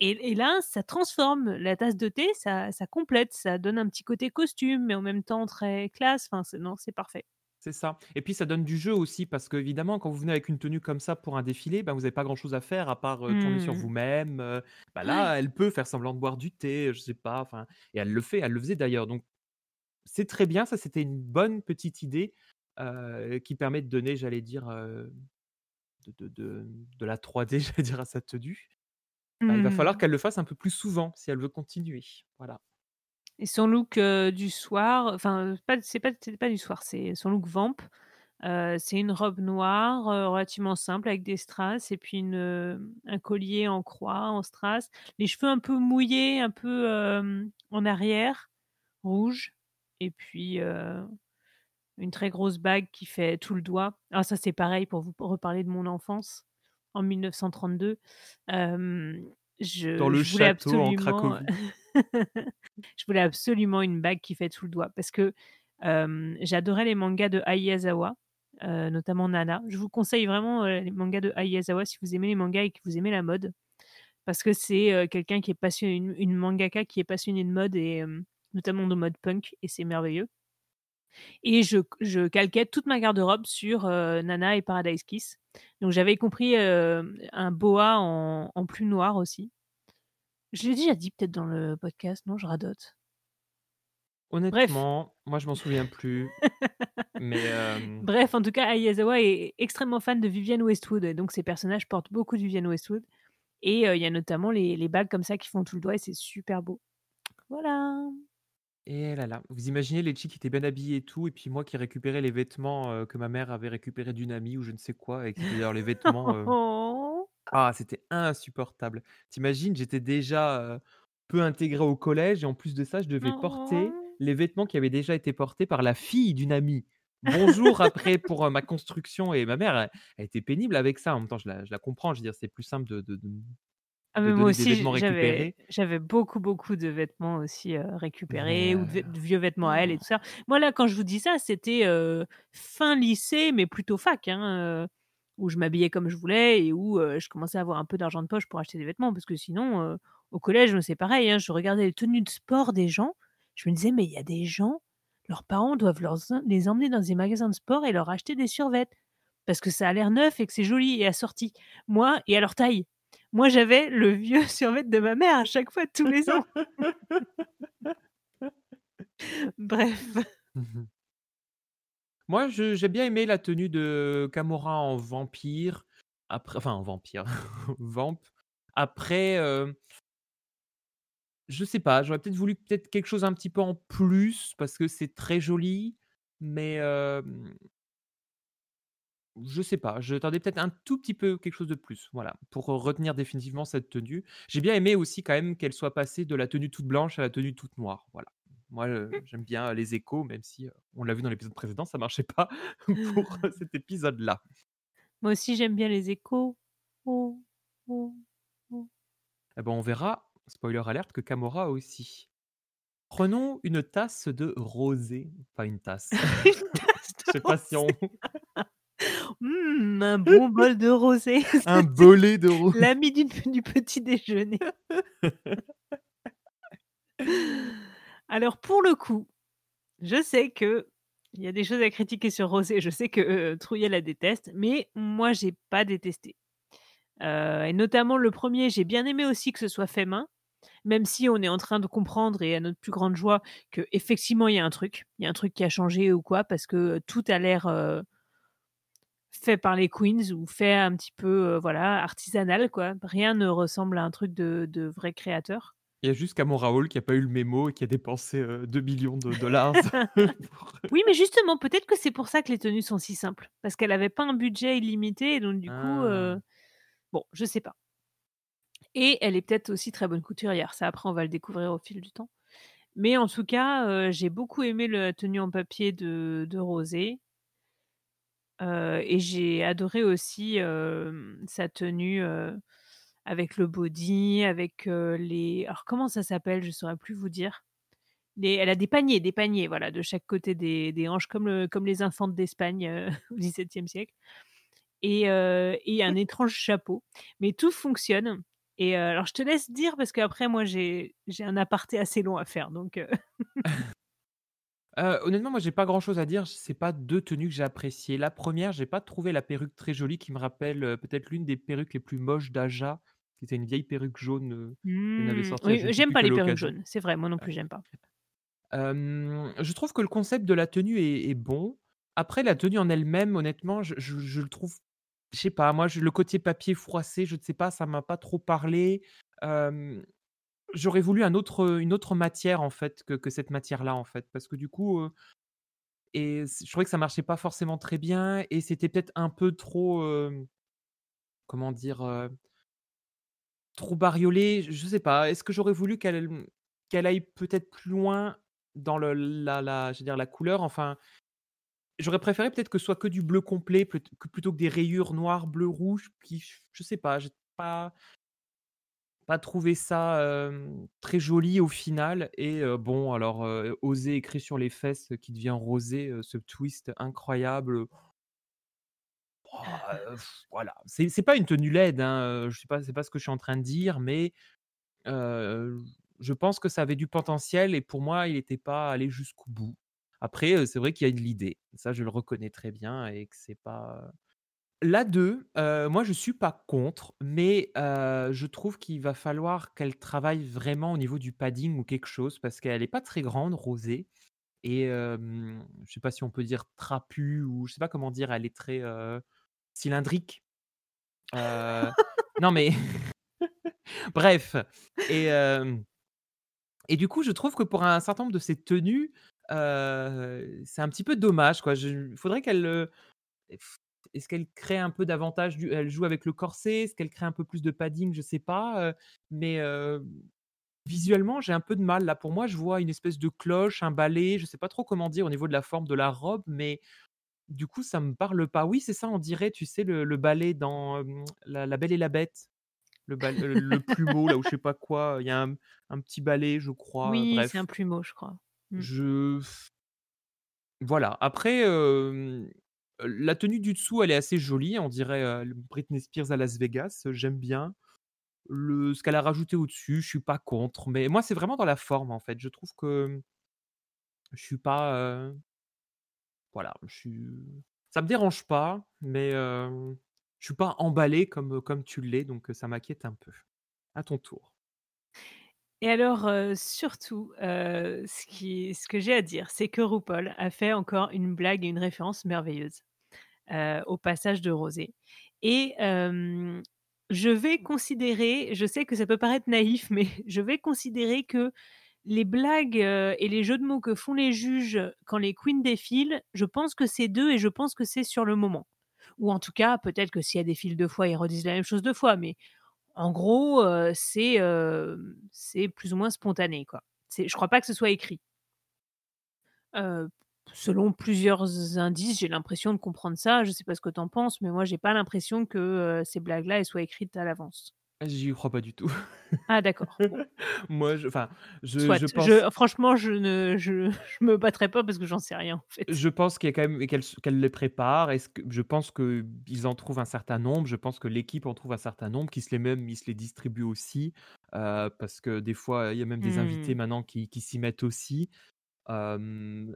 et là, ça transforme la tasse de thé, ça ça complète, ça donne un petit côté costume, mais en même temps très classe, enfin, non, c'est parfait. C'est ça et puis ça donne du jeu aussi parce qu'évidemment quand vous venez avec une tenue comme ça pour un défilé, ben, vous avez pas grand chose à faire à part, heu, tourner sur Mmh. vous-même, heu, bah, Ouais. là, elle peut faire semblant de boire du thé, je sais pas, enfin et elle le fait, elle le faisait d'ailleurs donc c'est très bien, ça c'était une bonne petite idée, heu, qui permet de donner, j'allais dire, heu, de de de de la 3D, *laughs* j'allais dire à sa tenue. Bah, il va falloir Mmh. qu'elle le fasse un peu plus souvent si elle veut continuer, voilà. Et son look, heu, du soir, enfin, pas c'est pas du soir, c'est son look vamp. Heu, c'est une robe noire, heu, relativement simple avec des strass et puis une, un collier en croix, en strass. Les cheveux un peu mouillés, un peu, en arrière, rouges et puis, une très grosse bague qui fait tout le doigt. Ah ça, c'est pareil pour vous reparler de mon enfance, en 1932. Hem, Dans je le je voulais château en absolument Cracovie. *laughs* je voulais absolument une bague qui fait tout le doigt parce que, j'adorais les mangas de Ai Yazawa, heu, notamment Nana. Je vous conseille vraiment, les mangas de Ai Yazawa si vous aimez les mangas et que vous aimez la mode. Parce que c'est, quelqu'un qui est passionné une mangaka qui est passionnée de mode et notamment de mode punk et c'est merveilleux. Et je je calquais toute ma garde-robe sur, Nana et Paradise Kiss. Donc j'avais compris, un boa en en plume noire aussi. Je l'ai déjà dit peut-être dans le podcast, non, je radote? Bref. Honnêtement, moi je m'en souviens plus, *laughs* mais Bref, en tout cas, Ai Yazawa est extrêmement fan de Vivienne Westwood et donc ses personnages portent beaucoup de Vivienne Westwood et il y a notamment les les bagues comme ça qui font tout le doigt et c'est super beau. Voilà. et là là, vous imaginez les chicks qui étaient bien habillés et tout et puis moi qui récupérais les vêtements, que ma mère avait récupérés d'une amie ou je ne sais quoi et qui d'ailleurs les vêtements, *laughs* ah c'était insupportable. Tu imagines, j'étais déjà, peu intégré au collège et en plus de ça, je devais porter les vêtements qui avaient déjà été portés par la fille d'une amie. Bonjour après pour, ma construction et ma mère, elle elle était pénible avec ça. En même temps, je la je la comprends, je veux dire, c'est plus simple de de de Ah de mais moi donner des aussi vêtements j'avais beaucoup, beaucoup de vêtements aussi, récupérés ou de vieux vêtements à elle et tout ça. Moi là, quand je vous dis ça, c'était, fin lycée, mais plutôt fac, hein, où je m'habillais comme je voulais et où, je commençais à avoir un peu d'argent de poche pour acheter des vêtements. Parce que sinon, au collège, c'est pareil, hein, je regardais les tenues de sport des gens, je me disais: «Mais il y a des gens, leurs parents doivent leur les emmener dans des magasins de sport et leur acheter des survêtements parce que ça a l'air neuf et que c'est joli et assorti». Moi et à leur taille. Moi, j'avais le vieux *laughs* survêt de ma mère à chaque fois, tous les ans. *laughs* Bref. Moi, je j'ai bien aimé la tenue de Gamora en vampire. Après enfin en vampire, *laughs* vamp. Après, heu, je sais pas, j'aurais peut-être voulu quelque chose un petit peu en plus parce que c'est très joli, mais hem, je sais pas, j'attendais peut-être un tout petit peu quelque chose de plus, voilà, pour retenir définitivement cette tenue. J'ai bien aimé aussi quand même qu'elle soit passée de la tenue toute blanche à la tenue toute noire, voilà. Moi, heu, j'aime bien les échos, même si, heu, on l'a vu dans l'épisode précédent, ça marchait pas *laughs* pour, heu, *laughs* cet épisode-là. Moi aussi, j'aime bien les échos. Oh, oh, oh. Eh ben, on verra, spoiler alert, que Camorra aussi. Prenons une tasse de rosé, pas une tasse. *laughs* Une tasse Je de sais pas si on rosée. Mmh, un bon bol de rosé. un bolet de rosé. L'ami du du petit déjeuner. Alors pour le coup, je sais qu'il y a des choses à critiquer sur Rosé. Je sais que, heu, Trouillet la déteste, mais moi j'ai pas détesté. Heu et notamment le premier, j'ai bien aimé aussi que ce soit fait main, même si on est en train de comprendre et à notre plus grande joie qu'effectivement il y a un truc. Il y a un truc qui a changé ou quoi parce que, tout a l'air, fait par les queens ou fait un petit peu, voilà, artisanal quoi. Rien ne ressemble à un truc de vrai créateur. Il y a juste Camorra Hall qui a pas eu le mémo et qui a dépensé, heu, 2 000 000 $ pour Oui, mais justement, peut-être que c'est pour ça que les tenues sont si simples, parce qu'elle avait pas un budget illimité et donc du coup, ah! heu, bon, je sais pas et elle est peut-être aussi très bonne couturière. Ça, après, on va le découvrir au fil du temps. Mais en tout cas, j'ai beaucoup aimé la tenue en papier de de Rosé, et j'ai adoré aussi, sa tenue, avec le body, avec, les alors comment ça s'appelle? Je saurais plus vous dire. des elle a des paniers des paniers, voilà, de chaque côté des des hanches comme le comme les infantes d'Espagne, *laughs* au XVIIe siècle et heu et un étrange chapeau. Mais tout fonctionne et alors je te laisse dire parce qu'après moi j'ai un aparté assez long à faire donc Heu, *laughs* honnêtement, moi, j'ai pas grand-chose à dire. C'est pas 2 tenues que j'ai appréciées. La première, j'ai pas trouvé la perruque très jolie qui me rappelle, peut-être l'une des perruques les plus moches d'Aja, qui était une vieille perruque jaune, Mmh, oui, j'aime pas les perruques jaunes, c'est vrai, moi non plus j'aime pas. Je trouve que le concept de la tenue est est bon. Après la tenue en elle-même, honnêtement, je je je le trouve je sais pas, moi, je le côté papier froissé, je ne sais pas, ça m'a pas trop parlé. J'aurais voulu un autre, une autre matière, en fait, que que cette matière-là, en fait, parce que du coup, et je trouvais que ça marchait pas forcément très bien et c'était peut-être un peu trop, comment dire? Trop bariolé, je sais pas. Est-ce que j'aurais voulu qu'elle, qu'elle aille peut-être plus loin dans le la je veux dire la couleur? Enfin, j'aurais préféré peut-être que ce soit que du bleu complet plutôt que des rayures noir, bleu, rouge qui je sais pas, j'ai pas pas trouvé ça, très joli au final et bon alors, oser écrit sur les fesses qui devient rosé, ce twist incroyable, Heu, voilà, c'est pas une tenue laide, hein, je sais pas c'est pas ce que je suis en train de dire, mais je pense que ça avait du potentiel et pour moi, il était pas allé jusqu'au bout. Après, c'est vrai qu'il y a de l'idée, ça je le reconnais très bien et que c'est pas la 2, heu, moi je suis pas contre, mais je trouve qu'il va falloir qu'elle travaille vraiment au niveau du padding ou quelque chose parce qu'elle est pas très grande, Rosée et je sais pas si on peut dire trapue ou je sais pas comment dire, elle est très, cylindrique. Heu, non mais *laughs* bref et hem et du coup, je trouve que pour un certain nombre de ses tenues, heu, c'est un petit peu dommage quoi. Je faudrait qu'elle, est-ce qu'elle crée un peu davantage du elle joue avec le corset? Est-ce qu'elle crée un peu plus de padding? Je sais pas, mais visuellement, j'ai un peu de mal là. Pour moi, je vois une espèce de cloche, un balai, je sais pas trop comment dire au niveau de la forme de la robe, mais du coup, ça me parle pas. Oui, c'est ça, on dirait, tu sais, le le balai dans, La La Belle et la Bête. Le bal le *laughs* plumeau là ou je sais pas quoi, il y a un un petit balai je crois, Oui, c'est un plumeau, je crois. Mmh. Je voilà, après, la tenue du dessous, elle est assez jolie, on dirait, Britney Spears à Las Vegas, j'aime bien. Le ce qu'elle a rajouté au-dessus, je suis pas contre, mais moi, c'est vraiment dans la forme, en fait. Je trouve que je suis pas, voilà, je suis ça me dérange pas, mais hem, je suis pas emballé comme, comme tu l'es, donc ça m'inquiète un peu. À ton tour. Et alors, surtout, ce qui ce que j'ai à dire, c'est que RuPaul a fait encore une blague et une référence merveilleuse, au passage de rosé et je vais considérer, je sais que ça peut paraître naïf, mais *laughs* je vais considérer que les blagues, heu et les jeux de mots que font les juges quand les queens défilent, je pense que c'est d'eux et je pense que c'est sur le moment. Ou en tout cas, peut-être que si elles défilent 2 fois, ils redisent la même chose 2 fois, mais en gros, c'est, hem, c'est plus ou moins spontané, quoi. Je crois pas que ce soit écrit. Selon plusieurs indices, j'ai l'impression de comprendre ça. Je sais pas ce que tu en penses, mais moi j'ai pas l'impression que, ces blagues-là, soient écrites à l'avance. J'y crois pas du tout. *laughs* Ah d'accord. Moi, je enfin, je je pense je franchement, je ne je je me battrai pas parce que j'en sais rien, en fait. je pense qu'il y a quand même qu'elle qu'elle les prépare. Est-ce que je pense qu'ils en trouvent un certain nombre. Je pense que l'équipe en trouve un certain nombre, qui se les même ils se les distribuent aussi, heu, parce que des fois, il y a même des invités Mmh. maintenant qui qui s'y mettent aussi.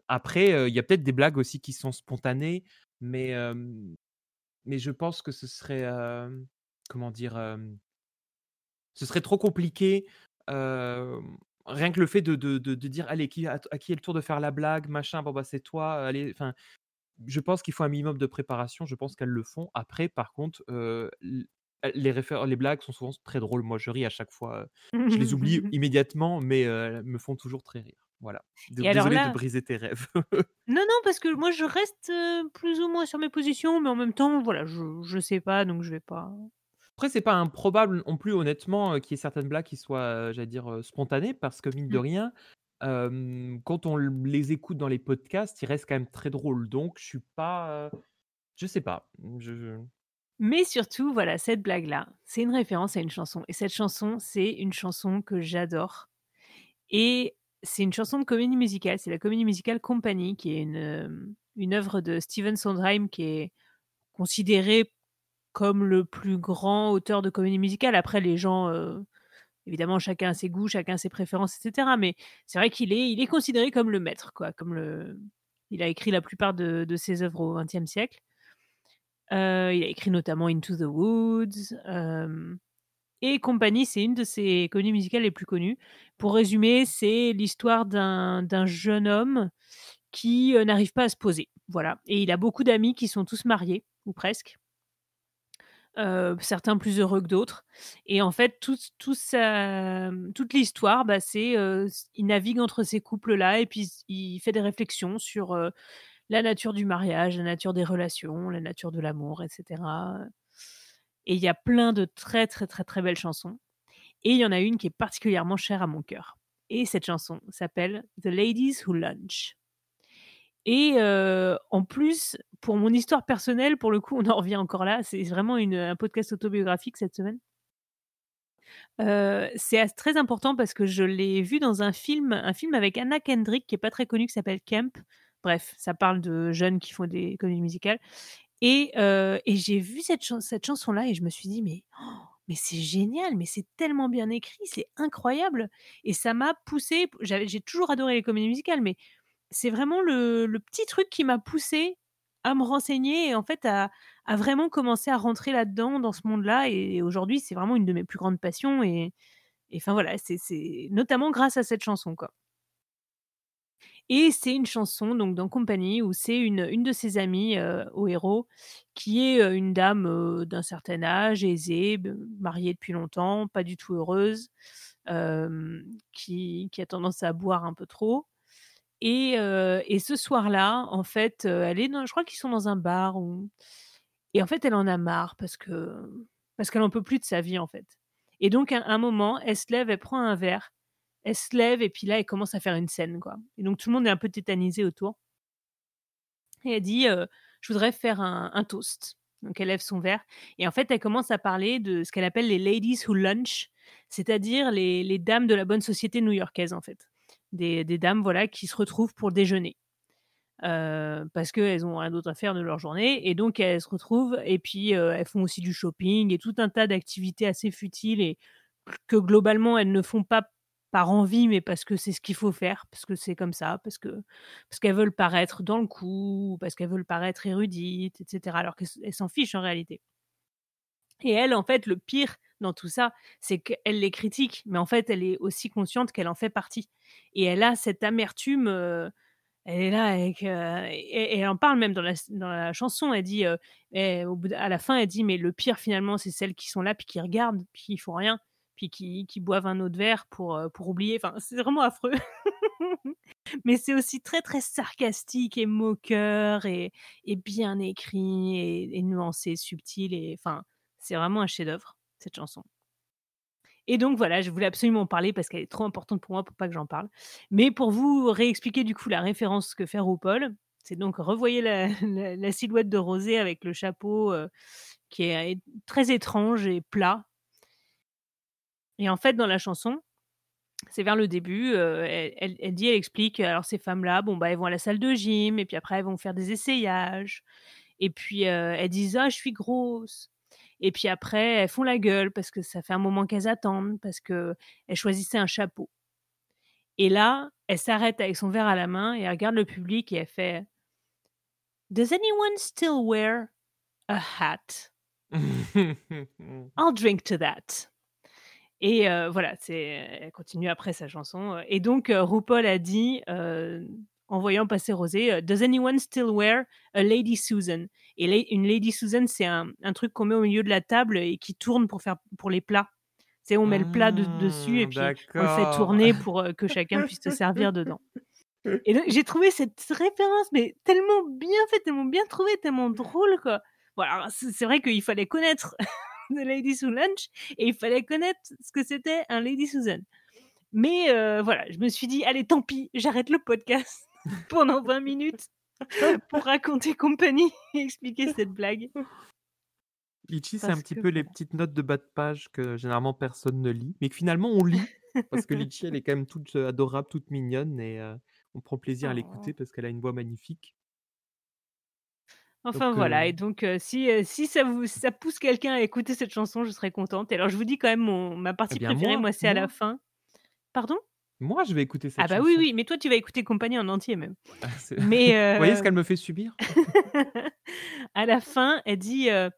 Après, heu, il y a peut-être des blagues aussi qui sont spontanées, mais mais je pense que ce serait, hem, comment dire? Ce serait trop compliqué, rien que le fait de de de de dire: «Allez, qui à à qui est le tour de faire la blague, machin, bon, bah, c'est toi, allez», enfin, je pense qu'il faut un minimum de préparation, je pense qu'elles le font. Après, par contre, les les blagues sont souvent très drôles. Moi, je ris à chaque fois, je les oublie *laughs* immédiatement, mais elles me font toujours très rire. Voilà. D Et de briser tes rêves. non, non, parce que *laughs* moi je reste, plus ou moins sur mes positions, mais en même temps, voilà, je je sais pas, donc je vais pas Après, c'est pas improbable non plus honnêtement, heu, qu'il y ait certaines blagues qui soient, heu, j'allais dire, heu, spontanées parce que mine de mmh. rien, quand on l les écoute dans les podcasts, ils restent quand même très drôles. Donc je suis pas, je sais pas, mmh, je je Mais surtout, voilà, cette blague-là, c'est une référence à une chanson et cette chanson, c'est une chanson que j'adore et c'est une chanson de comédie musicale. C'est la comédie musicale Company, qui est une, une œuvre de Steven Sondheim qui est considéré comme le plus grand auteur de comédie musicale. Après, les gens, évidemment, chacun a ses goûts, chacun a ses préférences, etc. Mais c'est vrai qu'il est, il est considéré comme le maître, quoi. Comme le... Il a écrit la plupart de, ses œuvres au XXe siècle. il a écrit notamment Into the Woods. et Compagnie, c'est une de ses comédies musicales les plus connues. Pour résumer, c'est l'histoire d'un jeune homme qui n'arrive pas à se poser. Voilà. Et il a beaucoup d'amis qui sont tous mariés, ou presque. Certains plus heureux que d'autres. Et en fait, tout, toute l'histoire, bah, c'est il navigue entre ces couples-là et puis il fait des réflexions sur la nature du mariage, la nature des relations, la nature de l'amour, etc. Et il y a plein de très très très très belles chansons. Et il y en a une qui est particulièrement chère à mon cœur. Et cette chanson s'appelle The Ladies Who Lunch. Et en plus, pour mon histoire personnelle, pour le coup, on en revient encore là, c'est vraiment un podcast autobiographique cette semaine. c'est très important parce que je l'ai vu dans un film, un film avec Anna Kendrick qui est pas très connu, qui s'appelle Camp. Bref, ça parle de jeunes qui font des comédies musicales. Et, et j'ai vu cette, cette chanson-là et je me suis dit, mais, oh, mais c'est génial, mais c'est tellement bien écrit, c'est incroyable. Et ça m'a poussé, j'ai toujours adoré les comédies musicales, mais c'est vraiment le, petit truc qui m'a poussé à me renseigner et en fait à, vraiment commencer à rentrer là-dedans, dans ce monde-là. Et, aujourd'hui, c'est vraiment une de mes plus grandes passions. Et enfin voilà, c'est notamment grâce à cette chanson, quoi. Et c'est une chanson donc dans Compagnie où c'est une, de ses amies au héros qui est une dame d'un certain âge, aisée, mariée depuis longtemps, pas du tout heureuse, qui, a tendance à boire un peu trop et, ce soir-là, en fait, elle est je crois qu'ils sont dans un bar et en fait, elle en a marre parce que parce qu'elle en peut plus de sa vie, en fait. Et donc à un moment, elle se lève, elle prend un verre, elle se lève et puis là, elle commence à faire une scène, quoi. Et donc tout le monde est un peu tétanisé autour. Et elle dit, «Je voudrais faire un toast». Donc elle lève son verre et en fait, elle commence à parler de ce qu'elle appelle les ladies who lunch, c'est-à-dire les dames de la bonne société new-yorkaise, en fait des, dames voilà qui se retrouvent pour déjeuner. parce qu'elles ont rien d'autre à faire de leur journée et donc elles se retrouvent et puis elles font aussi du shopping et tout un tas d'activités assez futiles et que globalement elles ne font pas par envie mais parce que c'est ce qu'il faut faire parce que c'est comme ça parce que parce qu'elles veulent paraître dans le coup parce qu'elles veulent paraître érudites etc alors qu'elles s'en fichent en réalité et elle en fait le pire dans tout ça, c'est qu'elle les critique, mais en fait, elle est aussi consciente qu'elle en fait partie. Et elle a cette amertume. elle est là et, elle en parle même dans la, chanson. Elle dit, à la fin, elle dit, mais le pire finalement, c'est celles qui sont là, puis qui regardent, puis qui font rien, puis qui, boivent un autre verre pour, pour oublier. Enfin, c'est vraiment affreux. *laughs* mais c'est aussi très très sarcastique et moqueur et, et bien écrit et, et nuancé, subtil. Et enfin, c'est vraiment un chef-d'œuvre cette chanson. Et donc voilà, je voulais absolument en parler parce qu'elle est trop importante pour moi pour pas que j'en parle. Mais pour vous réexpliquer du coup la référence que fait RuPaul, c'est donc revoyer *laughs* la, silhouette de Rosé avec le chapeau euh, qui est très étrange et plat. Et en fait, dans la chanson, c'est vers le début, euh, elle, dit, elle explique, alors ces femmes-là, bon bah elles vont à la salle de gym et puis après elles vont faire des essayages. Et puis euh, elles disent ah je suis grosse. Et puis après, elles font la gueule parce que ça fait un moment qu'elles attendent, parce qu'elles choisissaient un chapeau. Et là, elle s'arrête avec son verre à la main et elle regarde le public et elle fait Does anyone still wear a hat? *laughs* I'll drink to that. Et voilà, c'est, elle continue après sa chanson. Et donc, RuPaul a dit, en voyant passer Rosé, Does anyone still wear a Lady Susan? Et une Lady Susan, c'est un, truc qu'on met au milieu de la table et qui tourne pour faire pour les plats. C'est on met le plat dessus et puis on le fait tourner pour euh, que chacun puisse se servir dedans. Et donc j'ai trouvé cette référence mais tellement bien faite, tellement bien trouvée, tellement drôle quoi. Voilà, c'est vrai qu'il fallait connaître *laughs* de Lady Lunch et il fallait connaître ce que c'était un Lady Susan. Mais euh, voilà, je me suis dit allez tant pis, j'arrête le podcast *laughs* pendant 20 minutes *laughs* pour raconter compagnie et expliquer cette blague. Litchi, c'est un petit peu les petites notes de bas de page que généralement personne ne lit, mais que finalement on lit parce que Litchi, elle est quand même toute, heu, adorable, toute mignonne et heu, on prend plaisir à Oh. l'écouter parce qu'elle a une voix magnifique. Enfin Donc voilà et heu donc si, si ça vous ça pousse quelqu'un à écouter cette chanson, je serais contente et alors je vous dis quand même mon ma eh partie bien préférée, moi moi, c'est à la fin. Pardon? Moi, je vais écouter Ah cette bah, oui, chanson. oui, mais toi, tu vas écouter Compagnie en entier même. *laughs* Ah c'est Mais *laughs* vous voyez ce heu, qu'elle me fait subir? *laughs* à la fin, elle dit, heu: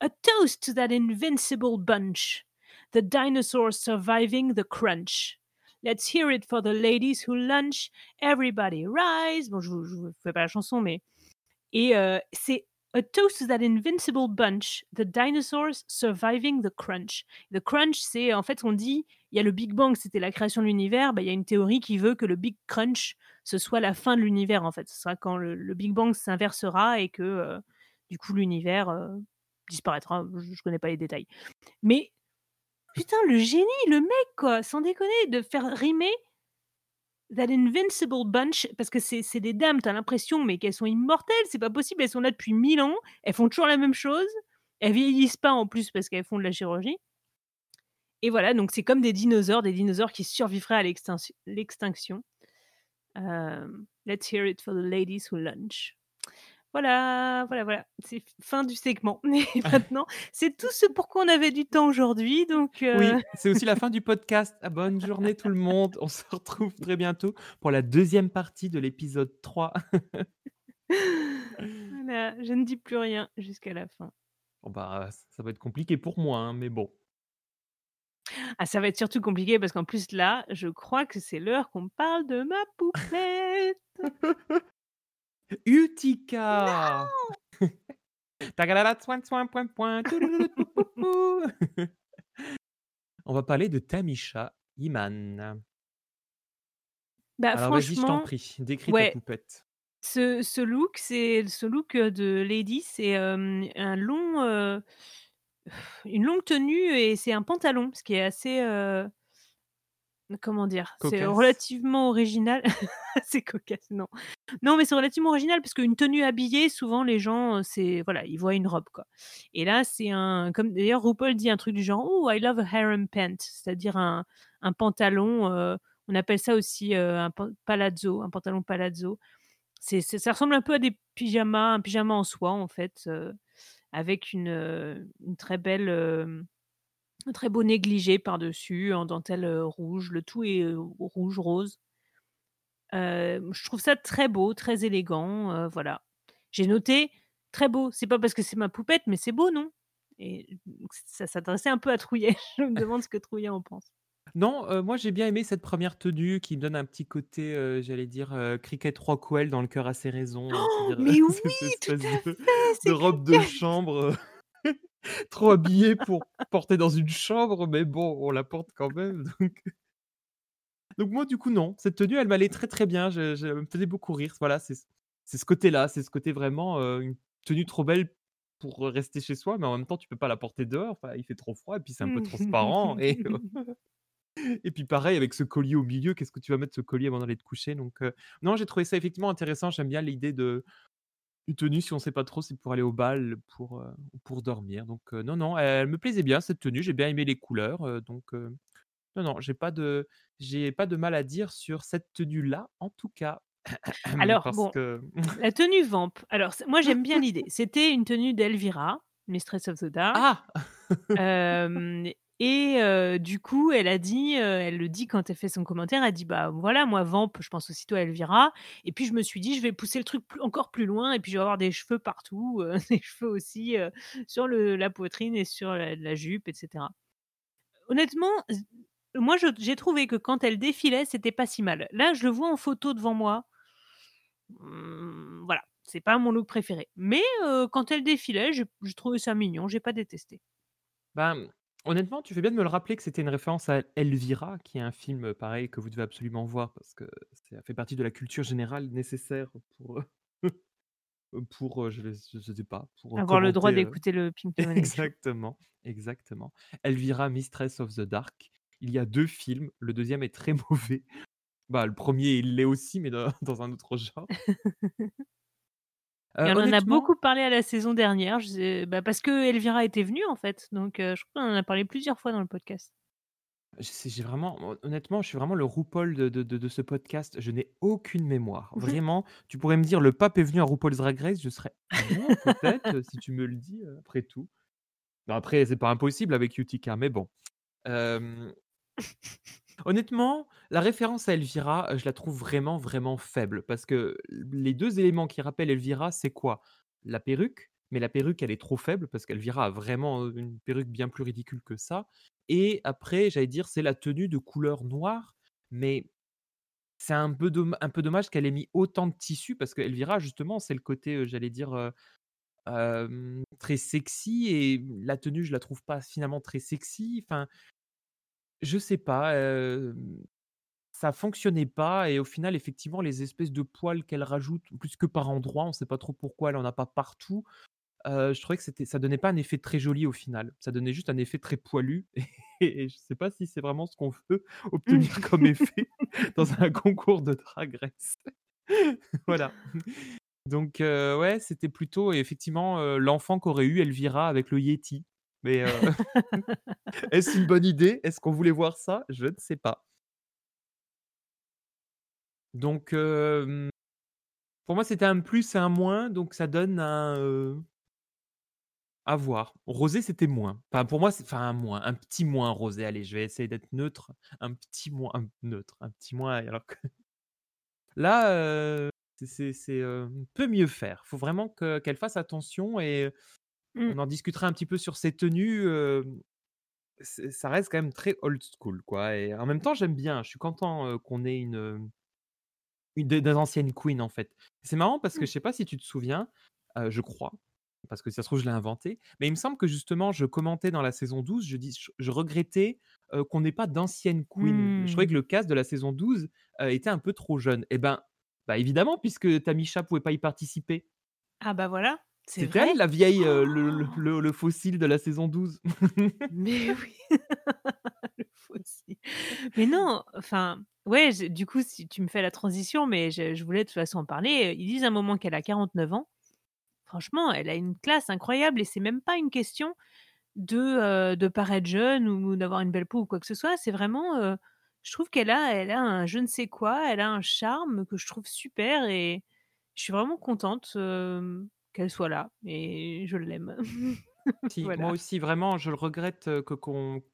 «A toast to that invincible bunch, the dinosaurs surviving the crunch. Let's hear it for the ladies who lunch. Everybody rise!» bon, je vous je vous fais pas la chanson, mais et heu, c'est «A toast to that invincible bunch, the dinosaurs surviving the crunch». The crunch, c'est en fait, on dit il y a le Big Bang, c'était la création de l'univers, bah, il y a une théorie qui veut que le Big Crunch, ce soit la fin de l'univers, en fait. Ce sera quand le Big Bang s'inversera et que, heu, du coup, l'univers, heu, disparaîtra. Je je connais pas les détails. Mais putain, le génie, le mec, quoi! Sans déconner, de faire rimer That Invincible Bunch, parce que c'est des dames, tu as l'impression, mais qu'elles sont immortelles, c'est pas possible, elles sont là depuis 1000 ans, elles font toujours la même chose, elles vieillissent pas en plus parce qu'elles font de la chirurgie et voilà, donc c'est comme des dinosaures, des dinosaures qui survivraient à l'extinction. Hem, let's hear it for the ladies who lunch. Voilà, voilà, voilà, c'est fin du segment *laughs* et *laughs* maintenant, c'est tout ce pour quoi on avait du temps aujourd'hui, donc heu Oui, *laughs* c'est aussi la fin du podcast. Ah, bonne journée tout le monde. On se retrouve très bientôt pour la deuxième partie de l'épisode 3. voilà, je ne dis plus rien jusqu'à la fin. Bon bah, ça va être compliqué pour moi, hein, mais bon. Ah, ça va être surtout compliqué parce qu'en plus là, je crois que c'est l'heure qu'on parle de ma poupette. Utica! On va parler de Tamisha Iman. Bah, Alors vas-y, je t'en prie, décris ta ouais, poupette. ce ce look, c'est ce look, de lady, c'est, un long, une longue tenue et c'est un pantalon, ce qui est assez, comment dire? C'est relativement original. *laughs* C'est cocasse, non. Non, mais c'est relativement original parce qu'une tenue habillée, souvent les gens, heu, c'est voilà, ils voient une robe, quoi et là, c'est un comme d'ailleurs RuPaul dit un truc du genre: «Oh, I love a harem pant», c'est-à-dire un un pantalon, heu, on appelle ça aussi, heu, un palazzo, un pantalon palazzo. C'est ça ressemble un peu à des pyjamas, un pyjama en soie, en fait, avec une, une très belle, un très beau négligé par-dessus en dentelle, heu, rouge. Le tout est, rouge rose. Je trouve ça très beau, très élégant, voilà. J'ai noté: «Très beau». C'est pas parce que c'est ma poupette, mais c'est beau, non? Et ça s'adressait un peu à Trouillet. *laughs* Je me demande ce que Trouillet en pense. Non, moi j'ai bien aimé cette première tenue qui me donne un petit côté, j'allais dire, heu, Cricket Rockwell dans Le cœur a ses raisons, heu, Mais *laughs* oui, tout à de fait, de c'est robe de chambre, *laughs* trop habillée pour porter dans une chambre, mais bon, on la porte quand même *laughs* donc donc moi du coup non, cette tenue elle m'allait très, très bien, je je elle me faisait beaucoup rire. Voilà, c'est ce côté-là, c'est ce côté vraiment, heu, une tenue trop belle pour, rester chez soi, mais en même temps tu peux pas la porter dehors, enfin il fait trop froid et puis c'est un peu transparent *laughs* et Et puis pareil avec ce collier au milieu, qu'est-ce que tu vas mettre ce collier avant d'aller te coucher? Donc heu, non, j'ai trouvé ça effectivement intéressant. J'aime bien l'idée de une tenue, si on sait pas trop, c'est pour aller au bal, pour, ou pour dormir. Donc heu, non, non, elle me plaisait bien cette tenue, j'ai bien aimé les couleurs, heu, donc non, non, j'ai pas de j'ai pas de mal à dire sur cette tenue-là, en tout cas. *clears throat* Alors Parce bon, que *laughs* la tenue Vamp, alors moi j'aime bien l'idée. *laughs* C'était une tenue d'Elvira, Mistress of the Dark. ah! Et du coup, elle a dit, elle le dit quand elle fait son commentaire, elle dit: «Bah, voilà, moi Vamp, je pense aussitôt à Elvira et puis je me suis dit: "Je vais pousser le truc encore plus loin et puis je vais avoir des cheveux partout, *laughs* des cheveux aussi, sur la poitrine et sur la jupe et cetera». Honnêtement, moi je j'ai trouvé que quand elle défilait, c'était pas si mal. Là, je le vois en photo devant moi, mmh, voilà, c'est pas mon look préféré mais quand elle défilait, j'ai trouvé ça mignon, j'ai pas détesté. Ben, honnêtement, tu fais bien de me le rappeler que c'était une référence à Elvira, qui est un film, heu, pareil que vous devez absolument voir parce que ça fait partie de la culture générale nécessaire pour, heu, *laughs* pour, heu, je vais je sais pas, pour, Avoir le droit commenter, d'écouter le Show. *laughs* exactement, exactement. Elvira, Mistress of the Dark. Il y a 2 films, le deuxième est très *laughs* mauvais. Bah, le premier il l'est aussi, mais dans dans un autre genre. Heu, on en a beaucoup parlé à la saison dernière, je bah, parce qu'Elvira était venue en fait, donc heu, je crois qu'on en a parlé plusieurs fois dans le podcast. j'ai vraiment honnêtement, je suis vraiment le RuPaul de de de ce podcast. Je n'ai aucune mémoire. *laughs* Vraiment, tu pourrais me dire: «Le pape est venu à RuPaul's Drag Race», je serais: *laughs* peut-être, si tu me le dis, après tout». Non, après, c'est pas impossible avec Utica, mais bon. *laughs* Honnêtement, la référence à Elvira, je la trouve vraiment, vraiment faible parce que les deux éléments qui rappellent Elvira, c'est quoi? La perruque, mais la perruque, elle est trop faible parce qu'Elvira a vraiment, une perruque bien plus ridicule que ça et après, j'allais dire, c'est la tenue de couleur noire, mais c'est un peu dommage qu'elle ait mis autant de tissu parce qu'Elvira, justement, c'est le côté, j'allais dire, très sexy et la tenue, je la trouve pas finalement très sexy. Enfin, je sais pas, ça fonctionnait pas et au final, effectivement, les espèces de poils qu'elle rajoute, plus que par endroits, on sait pas trop pourquoi elle en a pas partout. je trouvais que c'était ça donnait pas un effet très joli au final. Ça donnait juste un effet très poilu *laughs* et je sais pas si c'est vraiment ce qu'on veut *laughs* obtenir comme effet *laughs* dans un concours de Drag Race. Voilà. Donc ouais, c'était plutôt effectivement, l'enfant qu'aurait eu Elvira avec le Yeti. Mais *laughs* *laughs* est-ce une bonne idée? Est-ce qu'on voulait voir ça? Je ne sais pas. Donc pour moi, c'était un plus et un moins, donc ça donne un, à voir. Rosé, c'était moins. Enfin, pour moi, c'est enfin un moins, un petit moins rosé. Allez, je vais essayer d'être neutre. Un petit moins, un neutre, un petit moins alors que *laughs* là, c'est c'est, peut mieux faire. Il Faut vraiment qu'elle fasse attention et mmh. on en discutera un petit peu sur ses tenues, ça reste quand même très old school, quoi et en même temps, j'aime bien. Je suis content, qu'on ait une, une des anciennes queens, en fait. C'est marrant parce que mmh. je sais pas si tu te souviens, je crois, parce que ça se trouve, je l'ai inventé, mais il me semble que justement, je commentais dans la saison 12, je dis je regrettais, qu'on n'ait pas d'anciennes queens. Je trouvais mmh. que le cast de la saison 12, était un peu trop jeune et ben bah, évidemment, puisque Tamisha pouvait pas y participer. Ah bah voilà, c'est elle la vieille, Oh le le fossile de la saison 12. Mais *laughs* oui, *laughs* le fossile. Mais non, enfin, ouais, du coup, si tu me fais la transition, mais je je voulais de toute façon en parler, ils disent à un moment qu'elle a 49 ans. Franchement, elle a une classe incroyable et c'est même pas une question de, de paraître jeune ou d'avoir une belle peau ou quoi que ce soit. C'est vraiment, je trouve qu'elle a elle a un je ne sais quoi, elle a un charme que je trouve super et je suis vraiment contente, qu'elle soit là et je l'aime. *laughs* Si, moi aussi, vraiment, je le regrette, que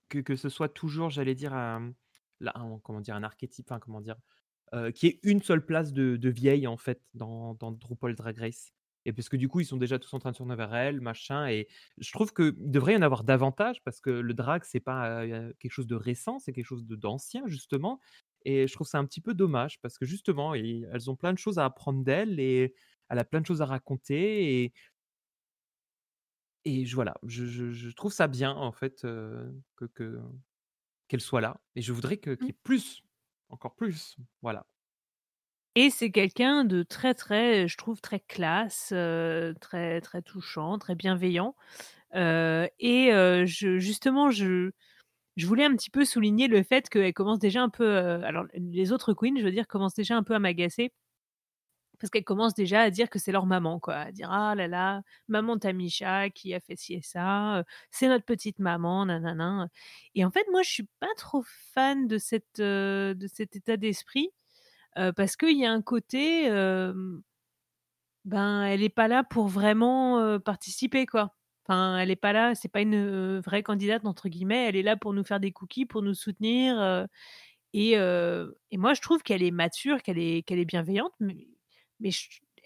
que que ce soit toujours, j'allais dire, un là, un comment dire? Un archétype, enfin, comment dire? Y ait une seule place de de vieille, en fait, dans dans Drupal Drag Race et parce que, du coup, ils sont déjà tous en train de tourner vers elle, machin et je trouve qu'il devrait y en avoir davantage parce que le drag, c'est pas, quelque chose de récent, c'est quelque chose de d'ancien, justement et je trouve ça un petit peu dommage parce que, justement, elles ont plein de choses à apprendre d'elle et elle a plein de choses à raconter et et je voilà, je je je trouve ça bien, en fait, que que qu'elle soit là et je voudrais que qu'il Mmh. y ait plus, encore plus, voilà. Et c'est quelqu'un de très, très, je trouve très classe, très, très touchant, très bienveillant, et je justement, je je voulais un petit peu souligner le fait qu'elle commence déjà un peu, alors les autres queens, je veux dire, commencent déjà un peu à m'agacer parce qu'elles commencent déjà à dire que c'est leur maman, quoi, à dire: «Ah là là, maman Tamisha qui a fait ci et ça, c'est notre petite maman, nanana». Et en fait, moi, je suis pas trop fan de cette, de cet état d'esprit, heu, parce qu'il y a un côté, ben, elle est pas là pour vraiment, participer, quoi. Enfin, elle est pas là, c'est pas une, «vraie candidate» entre guillemets, elle est là pour nous faire des cookies, pour nous soutenir, et et moi je trouve qu'elle est mature, qu'elle est qu'elle est bienveillante, mais mais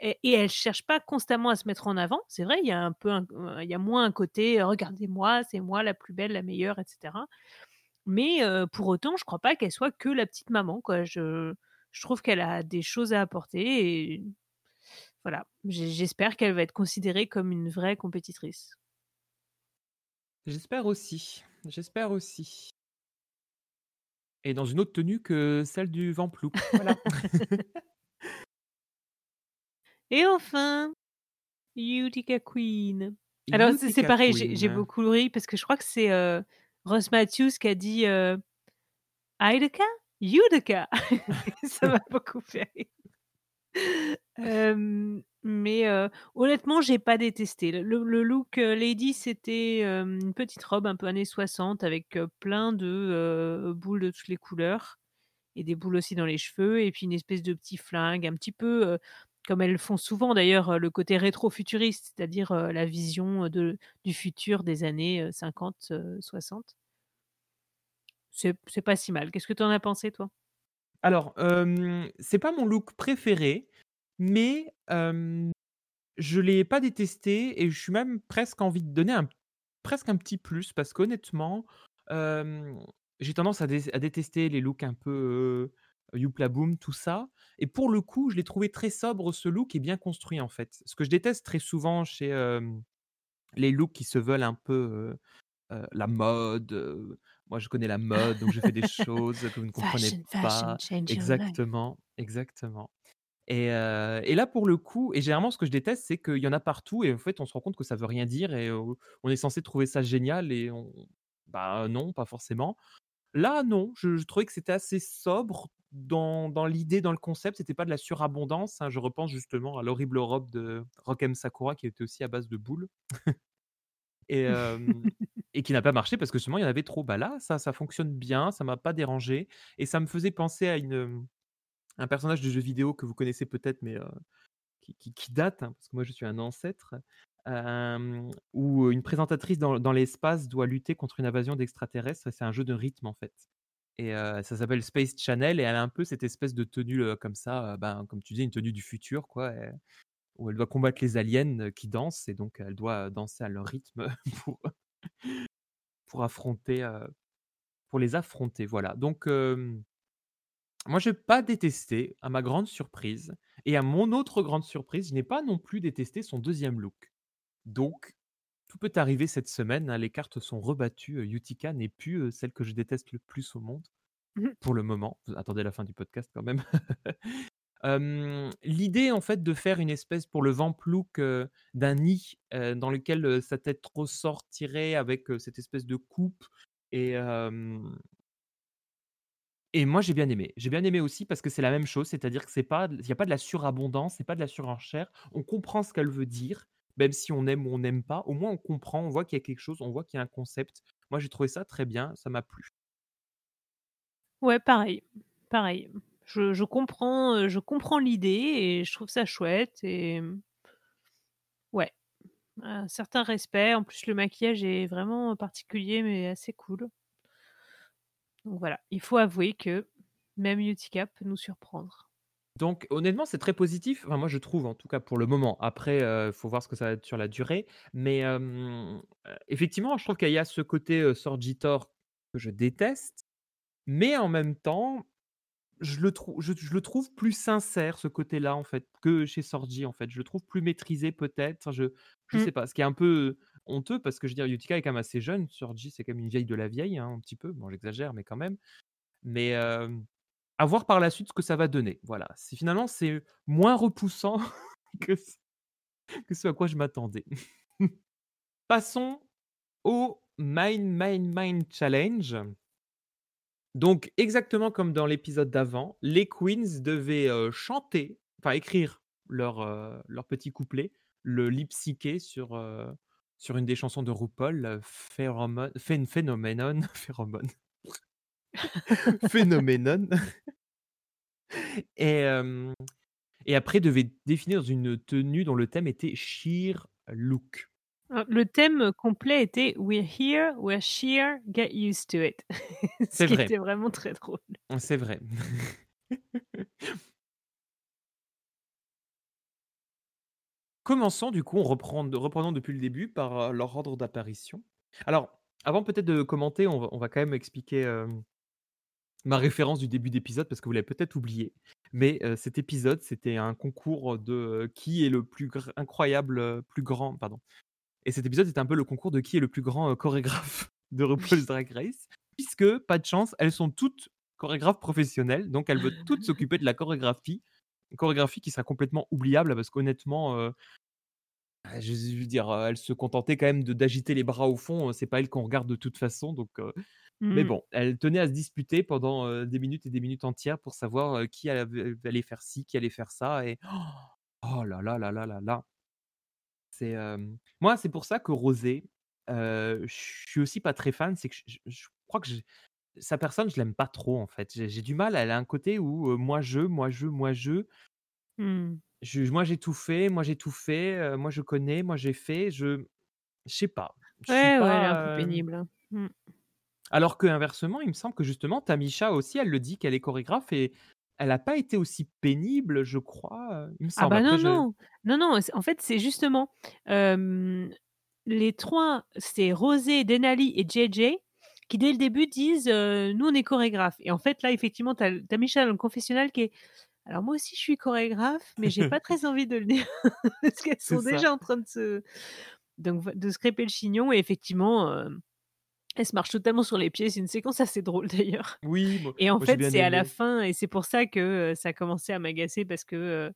et et elle cherche pas constamment à se mettre en avant. C'est vrai, il y a un peu un il y a moins un côté: «Regardez-moi, c'est moi la plus belle, la meilleure» et cetera. Mais heu, pour autant, je crois pas qu'elle soit que la petite maman, quoi. Je je trouve qu'elle a des choses à apporter et voilà. J'e j'espère qu'elle va être considérée comme une vraie compétitrice. J'espère aussi, j'espère aussi. Et dans une autre tenue que celle du Ventplouc, voilà. *laughs* Et enfin, Utica Queen. Alors c'est pareil, j'ai Queen. beaucoup ri parce que je crois que c'est, heu, Ross Matthews qui a dit, heu: «Idika? Utica?» *laughs* ça m'a *laughs* beaucoup fait rire. Mais heu, honnêtement, j'ai pas détesté. Le le look, heu, lady, c'était, une petite robe un peu années 60 avec, plein de, boules de toutes les couleurs et des boules aussi dans les cheveux et puis une espèce de petit flingue, un petit peu, comme elles font souvent d'ailleurs, le côté rétro-futuriste, c'est-à-dire, la vision, du futur des années, heu, 50, heu, 60. C'est pas si mal. Qu'est-ce que tu en as pensé toi? Alors, c'est pas mon look préféré, mais hem, je l'ai pas détesté et je suis même presque envie de donner un presque un petit plus parce qu'honnêtement, j'ai tendance à dé à détester les looks un peu, Youpla Boom, tout ça et pour le coup, je l'ai trouvé très sobre ce look et bien construit, en fait. Ce que je déteste très souvent chez, les looks qui se veulent un peu, la mode, moi je connais la mode, donc je fais des *laughs* choses que vous ne comprenez Fashion, fashion, pas. life. Exactement, exactement et et là pour le coup et généralement ce que je déteste, c'est qu'il y en a partout et en fait on se rend compte que ça veut rien dire et on est censé trouver ça génial et on bah, non, pas forcément. Là non, je trouvais que c'était assez sobre dans l'idée, dans le concept, c'était pas de la surabondance, hein. Je repense justement à l'horrible robe de Rock M. Sakura qui était aussi à base de boules. *laughs* Et qui n'a pas marché parce que justement il y en avait trop. Bah, là, ça ça fonctionne bien, ça m'a pas dérangé et ça me faisait penser à une, un personnage de jeu vidéo que vous connaissez peut-être mais qui date, hein, parce que moi je suis un ancêtre, hem, où une présentatrice dans l'espace doit lutter contre une invasion d'extraterrestres c'est un jeu de rythme, en fait et ça s'appelle Space Channel et elle a un peu cette espèce de tenue, comme ça, ben, comme tu disais, une tenue du futur, quoi où elle doit combattre les aliens, qui dansent et donc elle doit danser à leur rythme *laughs* pour pour affronter, pour les affronter, voilà. Donc moi j'ai pas détesté, à ma grande surprise et à mon autre grande surprise, je n'ai pas non plus détesté son deuxième look. Donc tout peut arriver cette semaine, hein, les cartes sont rebattues, Utica n'est plus, celle que je déteste le plus au monde, Mmh pour le moment. Attendez la fin du podcast quand même. *laughs* L'idée en fait de faire une espèce pour le vamp look, heu, d'un nid, dans lequel, sa tête ressortirait avec, cette espèce de coupe et et moi j'ai bien aimé. J'ai bien aimé aussi parce que c'est la même chose, c'est-à-dire que c'est pas il y a pas de la surabondance, c'est pas de la surenchère. On comprend ce qu'elle veut dire, même si on aime ou on n'aime pas, au moins on comprend, on voit qu'il y a quelque chose, on voit qu'il y a un concept. Moi j'ai trouvé ça très bien, ça m'a plu. Ouais, pareil, pareil. Je comprends, je comprends l'idée et je trouve ça chouette et mmh ouais, un certain respect. En plus, le maquillage est vraiment particulier mais assez cool. Donc voilà, il faut avouer que même Utica peut nous surprendre. Donc honnêtement, c'est très positif. Enfin, moi, je trouve, en tout cas pour le moment. Après, il faut voir ce que ça va être sur la durée. Mais effectivement, je trouve qu'il y a ce côté, heu, Sorgitor que je déteste, mais en même temps, je le trou je je le trouve plus sincère, ce côté-là, en fait, que chez Sorgi, en fait. Je le trouve plus maîtrisé peut-être, je je Mmh. sais pas. Ce qui est un peu honteux parce que je veux dire Utica est quand même assez jeune, Sorgi, c'est quand même une vieille de la vieille, hein, un petit peu. Bon, j'exagère, mais quand même. Mais à voir par la suite ce que ça va donner. Voilà, finalement c'est moins repoussant *laughs* que ce que ce à quoi je m'attendais. *laughs* Passons au Mind Mind Mind Challenge. Donc exactement comme dans l'épisode d'avant, les queens devaient, heu, chanter, enfin écrire leur, heu, leur petit couplet, le lip syncer sur, heu, sur une des chansons de RuPaul, heu, Pheromone Phen *laughs* Phenomenon *laughs* et Et après, devait définir dans une tenue dont le thème était sheer look. Heu, le thème complet était «We're here, we're sheer, get used to it». *laughs* Ce C'est qui vrai, était vraiment très drôle. c'est vrai. Commençons du coup, on reprend reprenons depuis le début par, heu, leur ordre d'apparition. Alors, avant peut-être de commenter, on va on va quand même expliquer, ma référence du début d'épisode parce que vous l'avez peut-être oublié. Mais, heu, cet épisode, c'était un concours de, heu, qui est le plus incroyable, heu, plus grand pardon et cet épisode était un peu le concours de qui est le plus grand, chorégraphe *laughs* de RuPaul's. Drag Race, puisque, pas de chance, elles sont toutes chorégraphes professionnelles, donc elles veulent toutes s'occuper de la chorégraphie. Une chorégraphie qui sera complètement oubliable parce qu'honnêtement, bah, je veux dire, elles se contentaient quand même de d'agiter les bras au fond, c'est pas elles qu'on regarde de toute façon donc Mais Mmh. bon, elles tenaient à se disputer pendant, des minutes et des minutes entières pour savoir, qui allait faire ci, qui allait faire ça et *gasps* oh là là là là là là! C'est, moi, c'est pour ça que Rosé, je suis aussi pas très fan, c'est que je crois que sa personne, je l'aime pas trop, en fait. J'ai du mal, elle a un côté où, moi je, moi je, moi je. Mmh. Je moi j'ai tout fait, moi j'ai tout fait, moi je connais, moi j'ai fait, je je sais pas, je Ouais, ouais, elle est un peu pénible, hein. Mmh. Alors qu'inversement, il me semble que justement Tamisha aussi, elle le dit qu'elle est chorégraphe et elle a pas été aussi pénible, je crois, il me Ah bah, non, je non, non, non, en fait, c'est justement, les 3, c'est Rosé, Denali et JJ qui, dès le début, disent, «Nous, on est chorégraphes» et en fait, là, effectivement, tu as dans le confessionnal qui est: «Alors moi aussi, je suis chorégraphe, mais j'ai pas très envie de le dire» *laughs* parce qu'elles sont ça. déjà en train de se donc de se crêper le chignon et effectivement, elles se marchent totalement sur les pieds. C'est une séquence assez drôle d'ailleurs Oui, moi et en moi fait, c'est à la fin et c'est pour ça que, heu, ça a commencé à m'agacer parce que, heu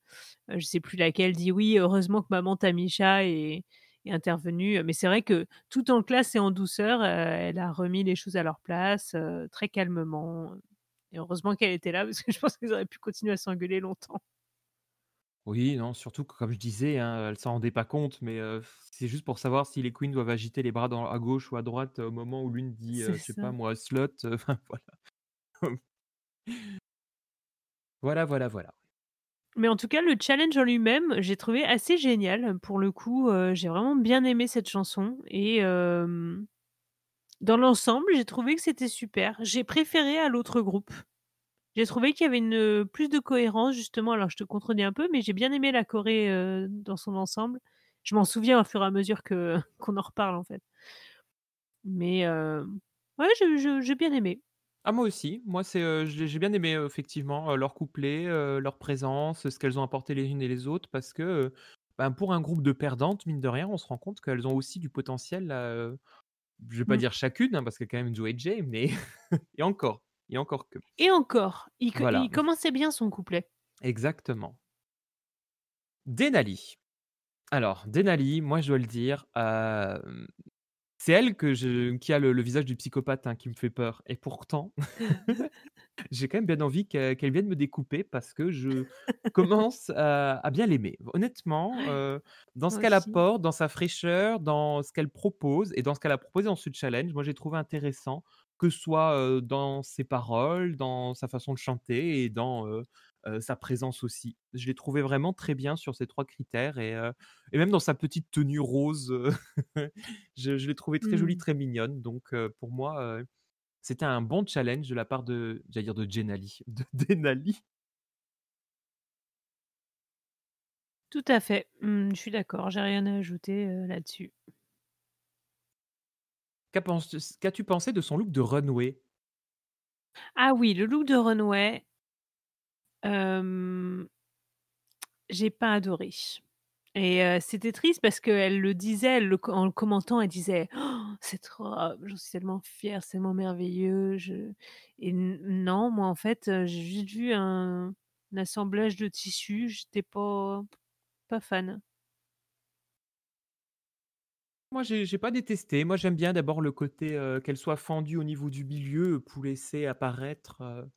heu, je sais plus laquelle dit: «Oui, heureusement que maman Tamisha est est intervenue», mais c'est vrai que tout en classe et en douceur, heu, elle a remis les choses à leur place, très calmement et heureusement qu'elle était là parce que je pense qu'ils auraient pu continuer à s'engueuler longtemps. Oui, non, surtout que comme je disais, hein, elle s'en rendait pas compte, mais c'est juste pour savoir si les queens doivent agiter les bras dans à gauche ou à droite au moment où l'une dit, C'est heu, je sais pas moi: *laughs* enfin voilà. *laughs* Voilà, voilà, voilà. Mais en tout cas, le challenge en lui-même, j'ai trouvé assez génial. Pour le coup, j'ai vraiment bien aimé cette chanson et dans l'ensemble, j'ai trouvé que c'était super. J'ai préféré à l'autre groupe. J'ai trouvé qu'il y avait une, plus de cohérence justement, alors je te contredis un peu, mais j'ai bien aimé la choré, heu, dans son ensemble. Je m'en souviens au fur et à mesure que *laughs* qu'on en reparle, en fait. Mais hem, ouais, j'ai bien aimé. Ah moi aussi, moi c'est, j'ai bien aimé, effectivement, leur couplet, leur présence, ce qu'elles ont apporté les unes et les autres parce que, ben, pour un groupe de perdantes, mine de rien, on se rend compte qu'elles ont aussi du potentiel, je vais pas Mmh. dire chacune, hein, parce qu'il y a quand même Joe et Jay, mais *laughs* et encore et encore que. Et encore, il c Voilà, il commençait bien son couplet. exactement. Denali. Alors Denali, moi je dois le dire, hem, c'est elle que je qui a le le visage du psychopathe, hein, qui me fait peur et pourtant *laughs* *laughs* J'ai quand même bien envie qu'elle vienne me découper parce que je commence à à bien l'aimer. Honnêtement, heu, dans ce qu'elle apporte, dans sa fraîcheur, dans ce qu'elle propose et dans ce qu'elle a proposé dans ce challenge, moi j'ai trouvé intéressant, que ce soit, dans ses paroles, dans sa façon de chanter et dans, sa présence aussi. Je l'ai trouvé vraiment très bien sur ces 3 critères et même dans sa petite tenue rose, *laughs* je je l'ai trouvée très jolie, Mmh. très mignonne donc pour moi, c'était un bon challenge de la part de j'allais dire de Jenali, de *laughs* Denali. Tout à fait. Mmh, je suis d'accord, j'ai rien à ajouter, là-dessus. Qu'as-tu pensé de son look de runway? Ah oui, le look de Runway, j'ai pas adoré et c'était triste parce qu'elle le disait, elle le en le commentant, elle disait: «Oh, «Cette robe, j'en suis tellement fière, c'est tellement merveilleux, je» et non, moi, en fait, j'ai juste vu un un assemblage de tissus, j'étais pas pas fan. Moi, j'ai j'ai pas détesté. Moi, j'aime bien d'abord le côté, heu, qu'elle soit fendue au niveau du milieu pour laisser apparaître, heu,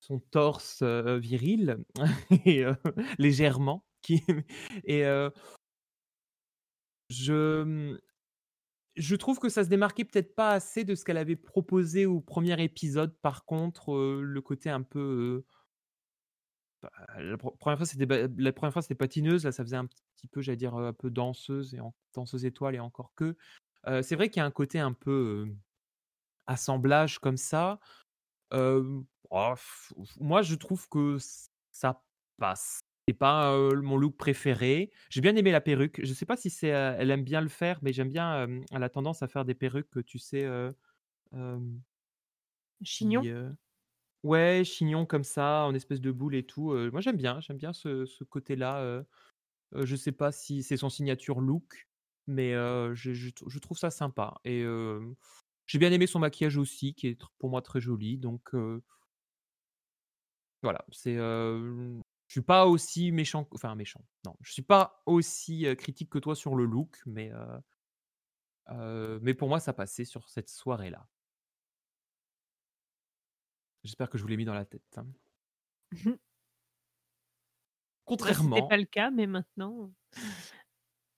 son torse, viril *laughs* et légèrement *laughs* et je, mmh, je trouve que ça se démarquait peut-être pas assez de ce qu'elle avait proposé au premier épisode. Par contre, le côté un peu, Bah, la pre 1 fois, c'était ba la première fois, c'était patineuse. Là, ça faisait un petit peu, j'allais dire, un peu danseuse et en danseuse étoile et encore que. C'est vrai qu'il y a un côté un peu, assemblage comme ça. Oh, f moi, je trouve que ça passe. C'est pas, mon look préféré. J'ai bien aimé la perruque. Je sais pas si c'est, elle aime bien le faire, mais j'aime bien, elle a tendance à faire des perruques, tu sais, qui, Chignon? Ouais, chignon comme ça, en espèce de boule et tout, moi, j'aime bien, j'aime bien ce côté-là, Heu, je sais pas si c'est son signature look, mais je je trou je trouve ça sympa et j'ai bien aimé son maquillage aussi qui est pour moi très joli donc voilà, c'est, heu, je suis pas aussi méchant q enfin méchant, non, je suis pas aussi, critique que toi sur le look, mais mais pour moi ça passait sur cette soirée-là. J'espère que je vous l'ai mis dans la tête, hein. Mmh Bah, c'était Contrairement pas le cas, mais maintenant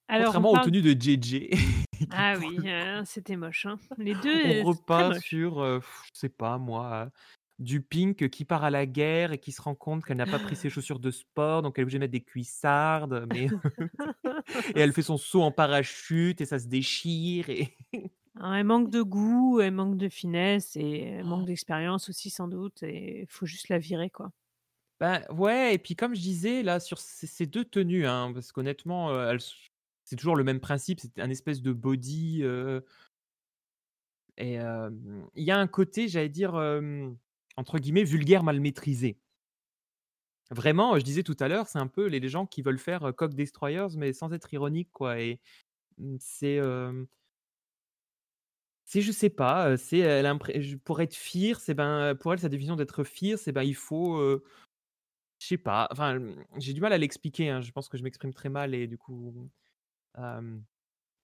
alors on contrairement aux parle tenues de JJ *laughs* Ah *laughs* oui, heu, c'était moche, hein. Les on 2, c'est très repart sur, heu, je sais pas moi, heu, du Pink qui part à la guerre et qui se rend compte qu'elle n'a pas pris *gasps* ses chaussures de sport, donc elle est obligée de mettre des cuissardes, mais *laughs* et elle fait son saut en parachute et ça se déchire et Ah, elle manque de goût, elle manque de finesse et elle manque d'expérience aussi sans doute et faut juste la virer, quoi. Bah, ouais et puis comme je disais là sur ces ces 2 tenues, hein, parce qu'honnêtement, heu, elles s c'est toujours le même principe, c'est un espèce de body, et il y a un côté, j'allais dire, entre guillemets «vulgaire mal maîtrisé». Vraiment, je disais tout à l'heure, c'est un peu les les gens qui veulent faire, heu, Cock Destroyers mais sans être ironique quoi et mmh, c'est, c'est je sais pas, c'est pour être fierce et ben, pour elle, sa définition d'être fierce et ben, il faut, je sais pas, enfin, j'ai du mal à l'expliquer, hein, je pense que je m'exprime très mal et du coup,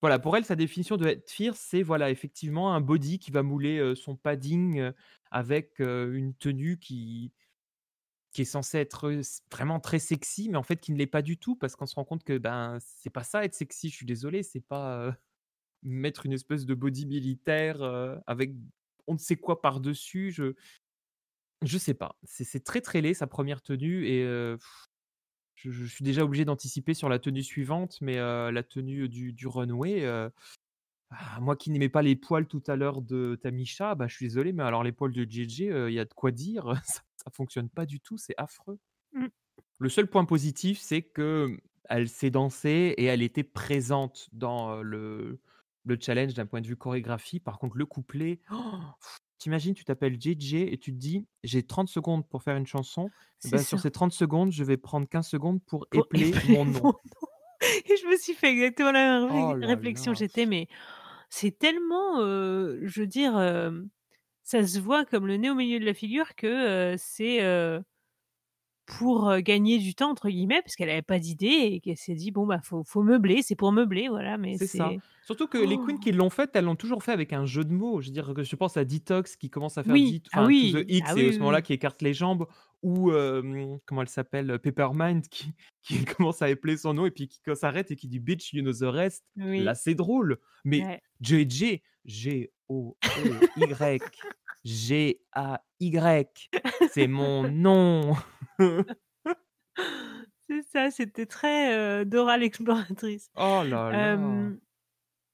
voilà, pour elle, sa définition d'être fierce, c'est voilà, effectivement un body qui va mouler, son padding, avec, une tenue qui qui est censée être, vraiment très sexy, mais en fait qui ne l'est pas du tout parce qu'on se rend compte que, ben, c'est pas ça être sexy, je suis désolé, c'est pas, mettre une espèce de body militaire, avec on ne sait quoi par-dessus, je je sais pas. C'est très, très laid sa 1re tenue et je je suis déjà obligé d'anticiper sur la tenue suivante, mais la tenue du du runway, ah, moi qui n'aimais pas les poils tout à l'heure de Tamisha, bah, je suis désolé, mais alors les poils de JJ, il y a de quoi dire, *laughs* ça ça fonctionne pas du tout, c'est affreux. Mmh. Le seul point positif, c'est qu'elle sait danser et elle était présente dans, le le challenge d'un point de vue chorégraphie. Par contre, le couplet, tu imagines, tu t'appelles JJ et tu te dis: «J'ai 30 secondes pour faire une chanson, bah, sur ces 30 secondes, je vais prendre 15 secondes pour Pour épeler épeler mon *laughs* nom». et je me suis fait exactement la même Oh réflexion. J'étais mais c'est tellement, je veux dire, ça se voit comme le nez au milieu de la figure que, c'est, pour, «gagner du temps» entre guillemets, puisqu'elle avait pas d'idée et qu'elle s'est dit: «Bon, bah, faut faut meubler, c'est pour meubler», voilà, mais C'est ça. Surtout que les queens qui l'ont faite, elles l'ont toujours fait avec un jeu de mots. Je veux dire que je pense à Detox qui commence à faire Oui, dit ah To The oui, ah X et à ce moment-là qui écarte les jambes ou comment elle s'appelle? Peppermint qui *laughs* qui commence à épeler son nom et puis qui s'arrête et qui dit: «Bitch, you know the rest». Là, c'est drôle, mais Ouais. JJ, G-O-E-Y, G-A-Y, c'est mon *laughs* nom. *laughs* C'est ça, c'était très, heu, Dora l'exploratrice. Oh là là!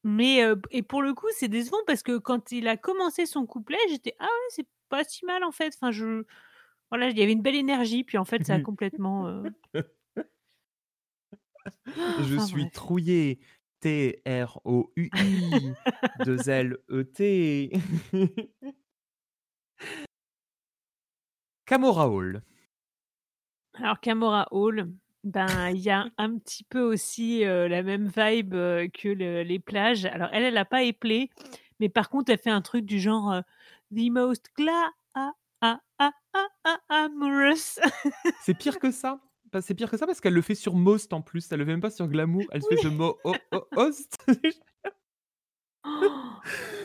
Mais et pour le coup, c'est décevant parce que quand il a commencé son couplet, j'étais: «Ah ouais, c'est pas si mal en fait», enfin je voilà, il y avait une belle énergie, puis en fait, ça a *laughs* complètement, Je *gasps* enfin suis bref. trouillé, T-R-O-U-I, 2 L-E-T. *laughs* Camorra Hall. Alors Camorra Hall, ben, il y a un petit peu aussi, heu, la même vibe, heu, que le les plages. Alors elle, elle a pas éplé, mais par contre, elle fait un truc du genre, heu: «The most gla a a a a a amorous». C'est pire que ça, c'est pire que ça parce qu'elle le fait sur Most en plus, elle le fait même pas sur Glamour, elle fait Oui. The mo o o ost.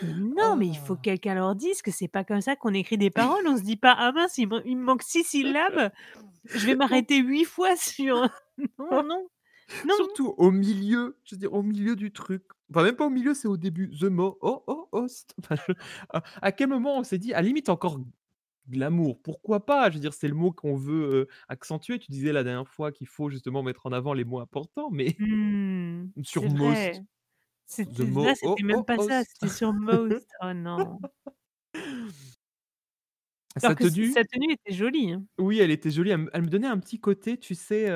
Mais *gasps* non, mais il faut que Ah! quelqu'un leur dise que c'est pas comme ça qu'on écrit des paroles. On se dit pas: «Ah mince, il me il me manque 6 syllabes, je vais m'arrêter 8 fois sur» *laughs* *laughs* non, non, non. Surtout au milieu, je veux dire au milieu du truc. Enfin même pas au milieu, c'est au début. The mo o o ost. Enfin je à à quel moment on s'est dit à la limite encore Glamour, pourquoi pas? Je veux dire, c'est le mot qu'on veut, heu, accentuer. Tu disais la dernière fois qu'il faut justement mettre en avant les mots importants, mais Mmh, *laughs* sur c'est. Most, C'était là, c'était o même o pas ça, ost. c'était sur Most. Oh non. *laughs* Alors Sa que tenue sa tenue était jolie, hein. Oui, elle était jolie, elle me elle me donnait un petit côté, tu sais,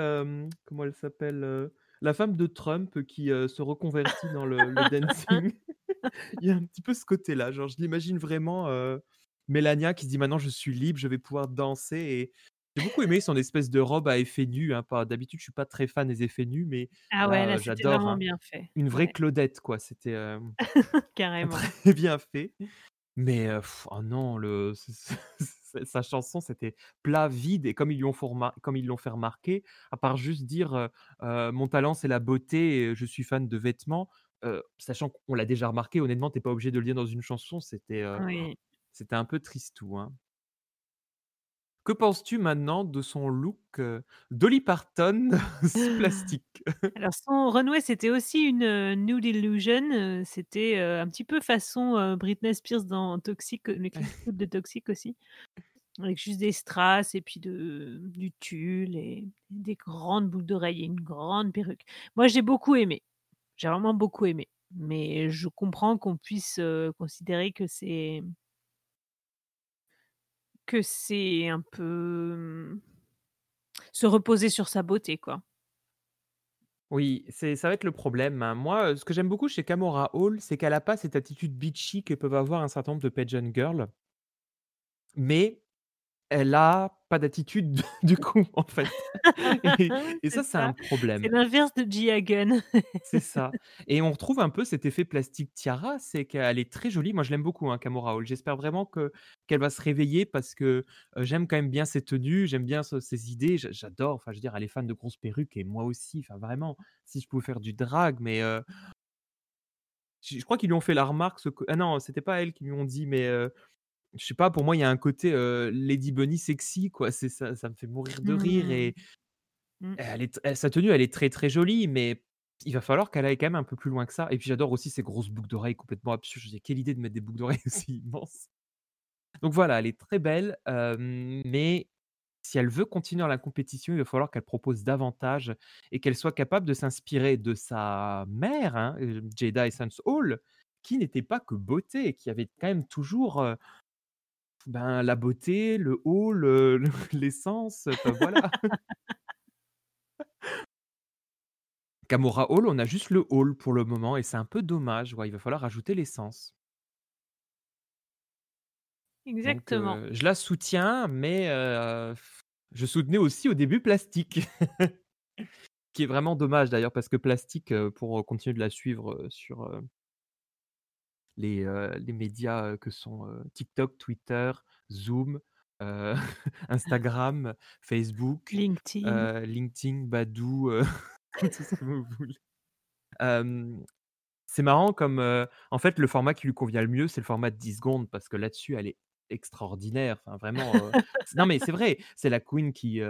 comment elle s'appelle, la femme de Trump qui, se reconvertit dans le le dancing. *laughs* Il y a un petit peu ce côté-là, genre je l'imagine vraiment, heu, Melania qui se dit: «Maintenant je suis libre, je vais pouvoir danser» et j'ai beaucoup aimé son espèce de robe à effets nus, hein, pas d'habitude je suis pas très fan des effets nus, mais Ah ouais, là, là, heu, c'était j'adore, vraiment hein. bien fait. Une vraie Ouais. Claudette quoi, c'était, hem, *laughs* *laughs* Carrément. très bien fait, mais heu, oh non, le sa chanson, c'était plat, vide et comme ils lui ont font remar comme ils l'ont fait remarquer, à part juste dire, heu: «Mon talent, c'est la beauté et je suis fan de vêtements», sachant qu'on l'a déjà remarqué, honnêtement, tu es pas obligé de le dire dans une chanson, c'était, Oui. c'était un peu tristou, hein. Que penses-tu maintenant de son look, heu, Dolly Parton *laughs* *laughs* plastique? Alors son runway, c'était aussi une, heu, nude illusion, heu, c'était, heu, un petit peu façon, heu, Britney Spears dans Toxic, le *laughs* clip de Toxic aussi. Avec juste des strass et puis de du tulle et des grandes boucles d'oreilles et une grande perruque. Moi, j'ai beaucoup aimé. J'ai vraiment beaucoup aimé, mais je comprends qu'on puisse, heu, considérer que c'est que c'est un peu, mmh, se reposer sur sa beauté, quoi. Oui, c'est ça va être le problème, hein. Moi, heu, ce que j'aime beaucoup chez Kahmora Hall, c'est qu'elle a pas cette attitude bitchy que peuvent avoir un certain nombre de pageant girls mais elle a pas d'attitude du *laughs* coup, en fait et ça, c'est un ça, c'est problème. l'inverse de Gia Gunn. C'est ça et on retrouve un peu cet effet plastique tiara, c'est qu'elle est très jolie. Moi, je l'aime beaucoup, hein, Kahmora Hall. J'espère vraiment que qu'elle va se réveiller parce que, heu, j'aime quand même bien ses tenues, j'aime bien ce ses idées, j'a j'adore, enfin, je veux dire, elle est fan de grosses perruques et moi aussi, enfin, vraiment, si je pouvais faire du drag, mais heu je je crois qu'ils lui ont fait la remarque ce ah non, c'était pas elles qui lui ont dit, mais heu, je sais pas, pour moi, il y a un côté, Lady Bunny sexy, quoi. C'est ça ça me fait mourir de rire Mmh. et Mmh. elle est sa tenue, elle est très, très jolie, mais il va falloir qu'elle aille quand même un peu plus loin que ça et puis j'adore aussi ses grosses boucles d'oreilles complètement absurdes. Je me dis: «Quelle idée de mettre des boucles d'oreilles *laughs* aussi immenses!» donc voilà, elle est très belle, mais si elle veut continuer dans la compétition, il va falloir qu'elle propose davantage et qu'elle soit capable de s'inspirer de sa mère, hein, Jada Essence Hall, qui n'était pas que beauté et qui avait quand même toujours, ben, la beauté, le haut, le le *laughs* l'essence, enfin voilà. Hall, on a juste le haut pour le moment et c'est un peu dommage, ouais, il va falloir ajouter l'essence. Donc Exactement. heu, je la soutiens, mais heu, je soutenais aussi au début Plastique. *laughs* Qui est vraiment dommage d'ailleurs parce que Plastique, heu, pour, continuer de la suivre, sur, les, heu, les médias, que sont, TikTok, Twitter, Zoom, heu, *laughs* Instagram, Facebook, LinkedIn. heu, LinkedIn, Badoo, heu, *laughs* tout ce que vous voulez. Hem, c'est marrant comme, en fait, le format qui lui convient le mieux, c'est le format de 10 secondes parce que là-dessus, elle est extraordinaire. Enfin vraiment, non mais c'est vrai, c'est la queen qui,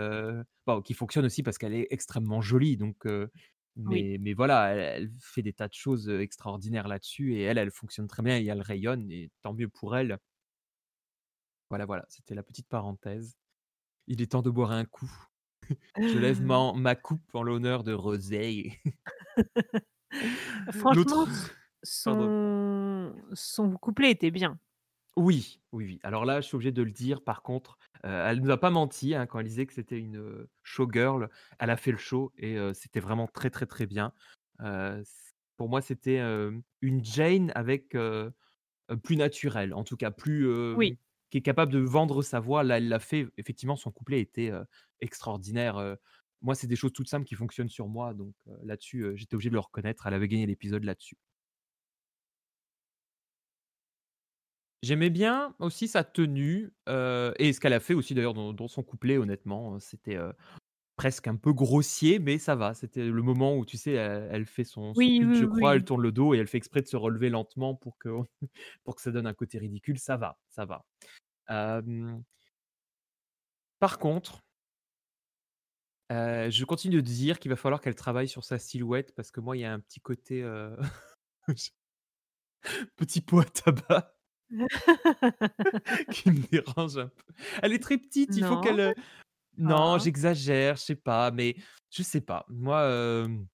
bon qui fonctionne aussi parce qu'elle est extrêmement jolie donc Oui. mais voilà, elle elle fait des tas de choses, extraordinaires là-dessus et elle, elle fonctionne très bien et elle rayonne et tant mieux pour elle. Voilà, voilà, c'était la petite parenthèse. Il est temps de boire un coup. *laughs* Je lève ma coupe en l'honneur de Rosé. Franchement, son couplet était bien. Oui, oui, oui. Alors là, je suis obligé de le dire par contre, heu, elle nous a pas menti, hein, quand elle disait que c'était une, heu, showgirl. Elle a fait le show et heu, c'était vraiment très, très, très bien. Heu, c pour moi, c'était, une Jane avec, plus naturelle, en tout cas plus, Oui. qui est capable de vendre sa voix. Là, elle l'a fait, effectivement, son couplet était, extraordinaire. Moi, c'est des choses toutes simples qui fonctionnent sur moi donc là-dessus, j'étais obligé de le reconnaître. Elle avait gagné l'épisode là-dessus. J'aimais bien aussi sa tenue, et ce qu'elle a fait aussi d'ailleurs dans dans son couplet honnêtement, c'était, presque un peu grossier, mais ça va. C'était le moment où tu sais, elle elle fait son son Oui, je crois, elle oui. tourne le dos et elle fait exprès de se relever lentement pour que *laughs* pour que ça donne un côté ridicule, ça va, ça va. Par contre je continue de dire qu'il va falloir qu'elle travaille sur sa silhouette parce que moi, il y a un petit côté, *laughs* petit pot à tabac *laughs* qui me dérange un peu. Elle est très petite, il faut qu'elle, heu non, Ah. j'exagère, je sais pas, mais je sais pas. Moi, hem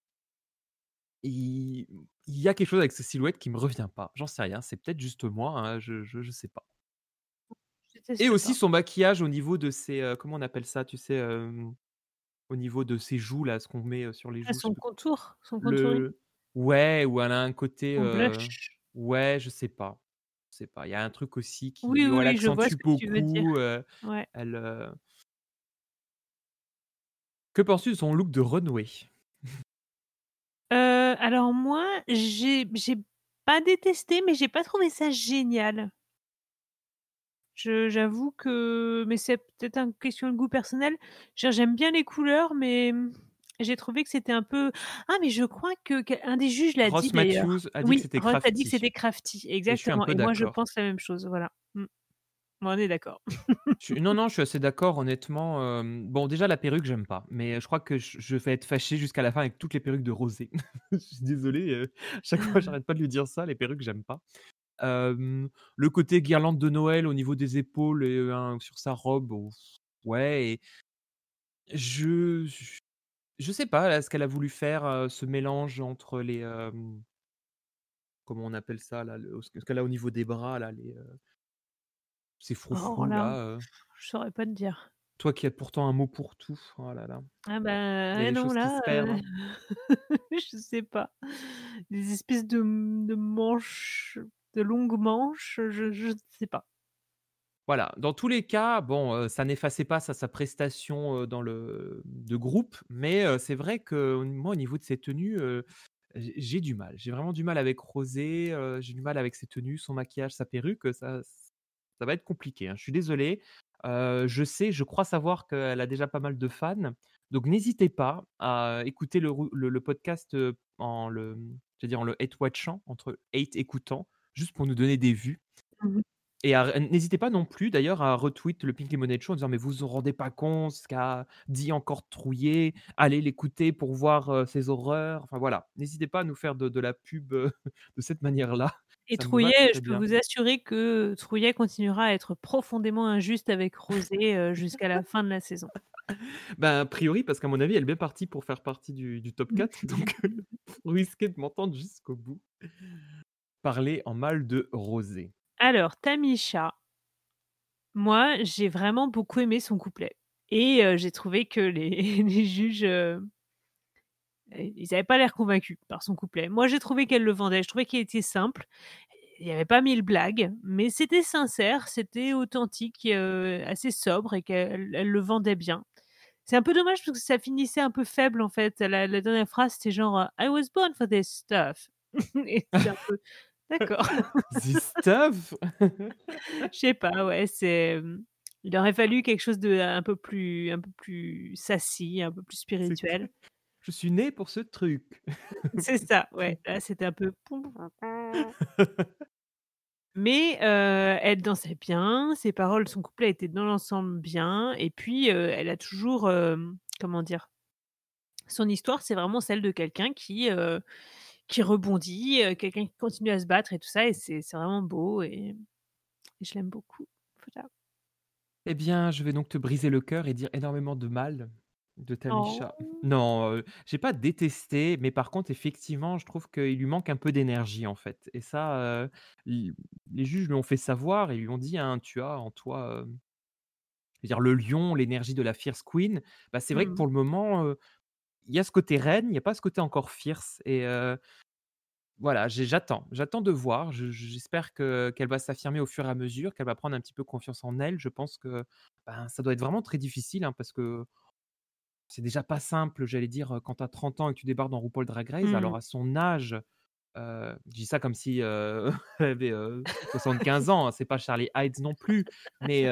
il il y a quelque chose avec sa silhouette qui me revient pas. J'en sais rien, c'est peut-être juste moi, hein, je je je sais pas. Je Et aussi pas. son maquillage au niveau de ses, heu, comment on appelle ça? Tu sais, au niveau de ses joues là, ce qu'on met, sur les Ah joues, son contour, son contouring? le ouais, où elle a un côté, ouais, je sais pas, je sais pas. Il y a un truc aussi qui oui, oui, je vois accentue ce que tu veux dire. beaucoup, Ouais. elle, heu Que penses-tu de son look de runway? Heu, *laughs* alors moi, j'ai j'ai pas détesté, mais j'ai pas trouvé ça génial. Je j'avoue que mais c'est peut-être un question de goût personnel. J'aime bien les couleurs, mais mmh, j'ai trouvé que c'était un peu ah mais je crois que qu'un des juges l'a dit. Matthews a dit que Oui, c'était Ross a dit que crafty c'était crafty, un exactement et moi je pense la même chose, voilà. Mmh. on est d'accord. Non, non, je suis assez d'accord honnêtement, bon déjà la perruque j'aime pas, mais je crois que je je vais être fâché jusqu'à la fin avec toutes les perruques de Rosé. *laughs* Je suis désolé, chaque fois j'arrête pas de lui dire ça, les perruques j'aime pas. Le côté guirlande de Noël au niveau des épaules et un sur sa robe, ouais et je je sais pas là ce qu'elle a voulu faire, heu, ce mélange entre les, hem comment on appelle ça là? Le ce qu'elle a au niveau des bras là, les, heu ces froufrous là, là, heu? je saurais pas te dire. Toi qui as pourtant un mot pour tout, oh là là. Ah bah, Il y a ah des non choses qui là, perdent, heu, hein. *laughs* je sais pas. Des espèces de, de manches, de longues manches, je je ne sais pas. Voilà, dans tous les cas, bon, ça n'effaçait pas sa prestation, dans le de groupe, mais c'est vrai que moi, au niveau de ses tenues, j'ai du mal. J'ai vraiment du mal avec Rosé, j'ai du mal avec ses tenues, son maquillage, sa perruque, ça va être compliqué, hein. Je suis désolé. Je sais, je crois savoir qu'elle a déjà pas mal de fans, donc n'hésitez pas à écouter le podcast, en le, mmh, dire en le hate watchant, entre hate écoutant, juste pour nous donner des vues. Et n'hésitez pas non plus d'ailleurs à retweet le Pink Lemonade Show en disant: «Mais vous vous rendez pas compte ce qu'a dit encore Trouillet, allez l'écouter pour voir, ses horreurs». Enfin voilà, n'hésitez pas à nous faire de de la pub, *laughs* de cette manière-là, Et ça Trouillet, je peux bien. vous assurer que Trouillet continuera à être profondément injuste avec Rosé, jusqu'à la fin de la saison. *laughs* Ben, a priori, parce qu'à mon avis, elle est bien partie pour faire partie du du top 4, *laughs* donc vous risquez de m'entendre jusqu'au bout parler en mal de Rosé. Alors Tamisha moi, j'ai vraiment beaucoup aimé son couplet et j'ai trouvé que les *laughs* les juges, ils avaient pas l'air convaincus par son couplet. Moi, j'ai trouvé qu'elle le vendait, je trouvais qu'il était simple. Il y avait pas 1000 blagues, mais c'était sincère, c'était authentique, assez sobre et qu'elle elle le vendait bien. C'est un peu dommage parce que ça finissait un peu faible en fait. La la dernière phrase, c'était genre, «I was born for this stuff» *laughs* et c'est un peu d'accord. *laughs* This *laughs* stuff? Je sais pas, ouais, c'est, il aurait fallu quelque chose d'un peu plus un peu plus sassy, un peu plus spirituel. je suis né pour ce truc. C'est ça, ouais, *laughs* là, c'était un peu mais elle dansait bien, ses paroles, son couplet était dans l'ensemble bien et puis, elle a toujours, comment dire? Son histoire, c'est vraiment celle de quelqu'un qui, qui rebondit, quelqu'un qui continue à se battre et tout ça et c'est vraiment beau et et je l'aime beaucoup, voilà. Eh bien, je vais donc te briser le cœur et dire énormément de mal de Tamisha. Oh! Non, heu, j'ai pas détesté, mais par contre, effectivement, je trouve qu'il lui manque un peu d'énergie, en fait et ça, les juges lui ont fait savoir et lui ont dit, hein: «Tu as en toi, hem, je veux dire le lion, l'énergie de la fierce queen». Bah, c'est vrai que Mmh. pour le moment, il y a ce côté reine, il y a pas ce côté encore fierce et voilà, j'attends j'attends de voir. Je j'espère que qu'elle va s'affirmer au fur et à mesure, qu'elle va prendre un petit peu confiance en elle. Je pense que, ben, ça doit être vraiment très difficile, hein, parce que c'est déjà pas simple, j'allais dire, quand tu as 30 ans et que tu débarques dans RuPaul Drag Race. Mmh Alors mh. à son âge, je dis ça comme si, *laughs* elle avait, heu, 75 ans, hein, c'est pas Charlie Heights non plus, mais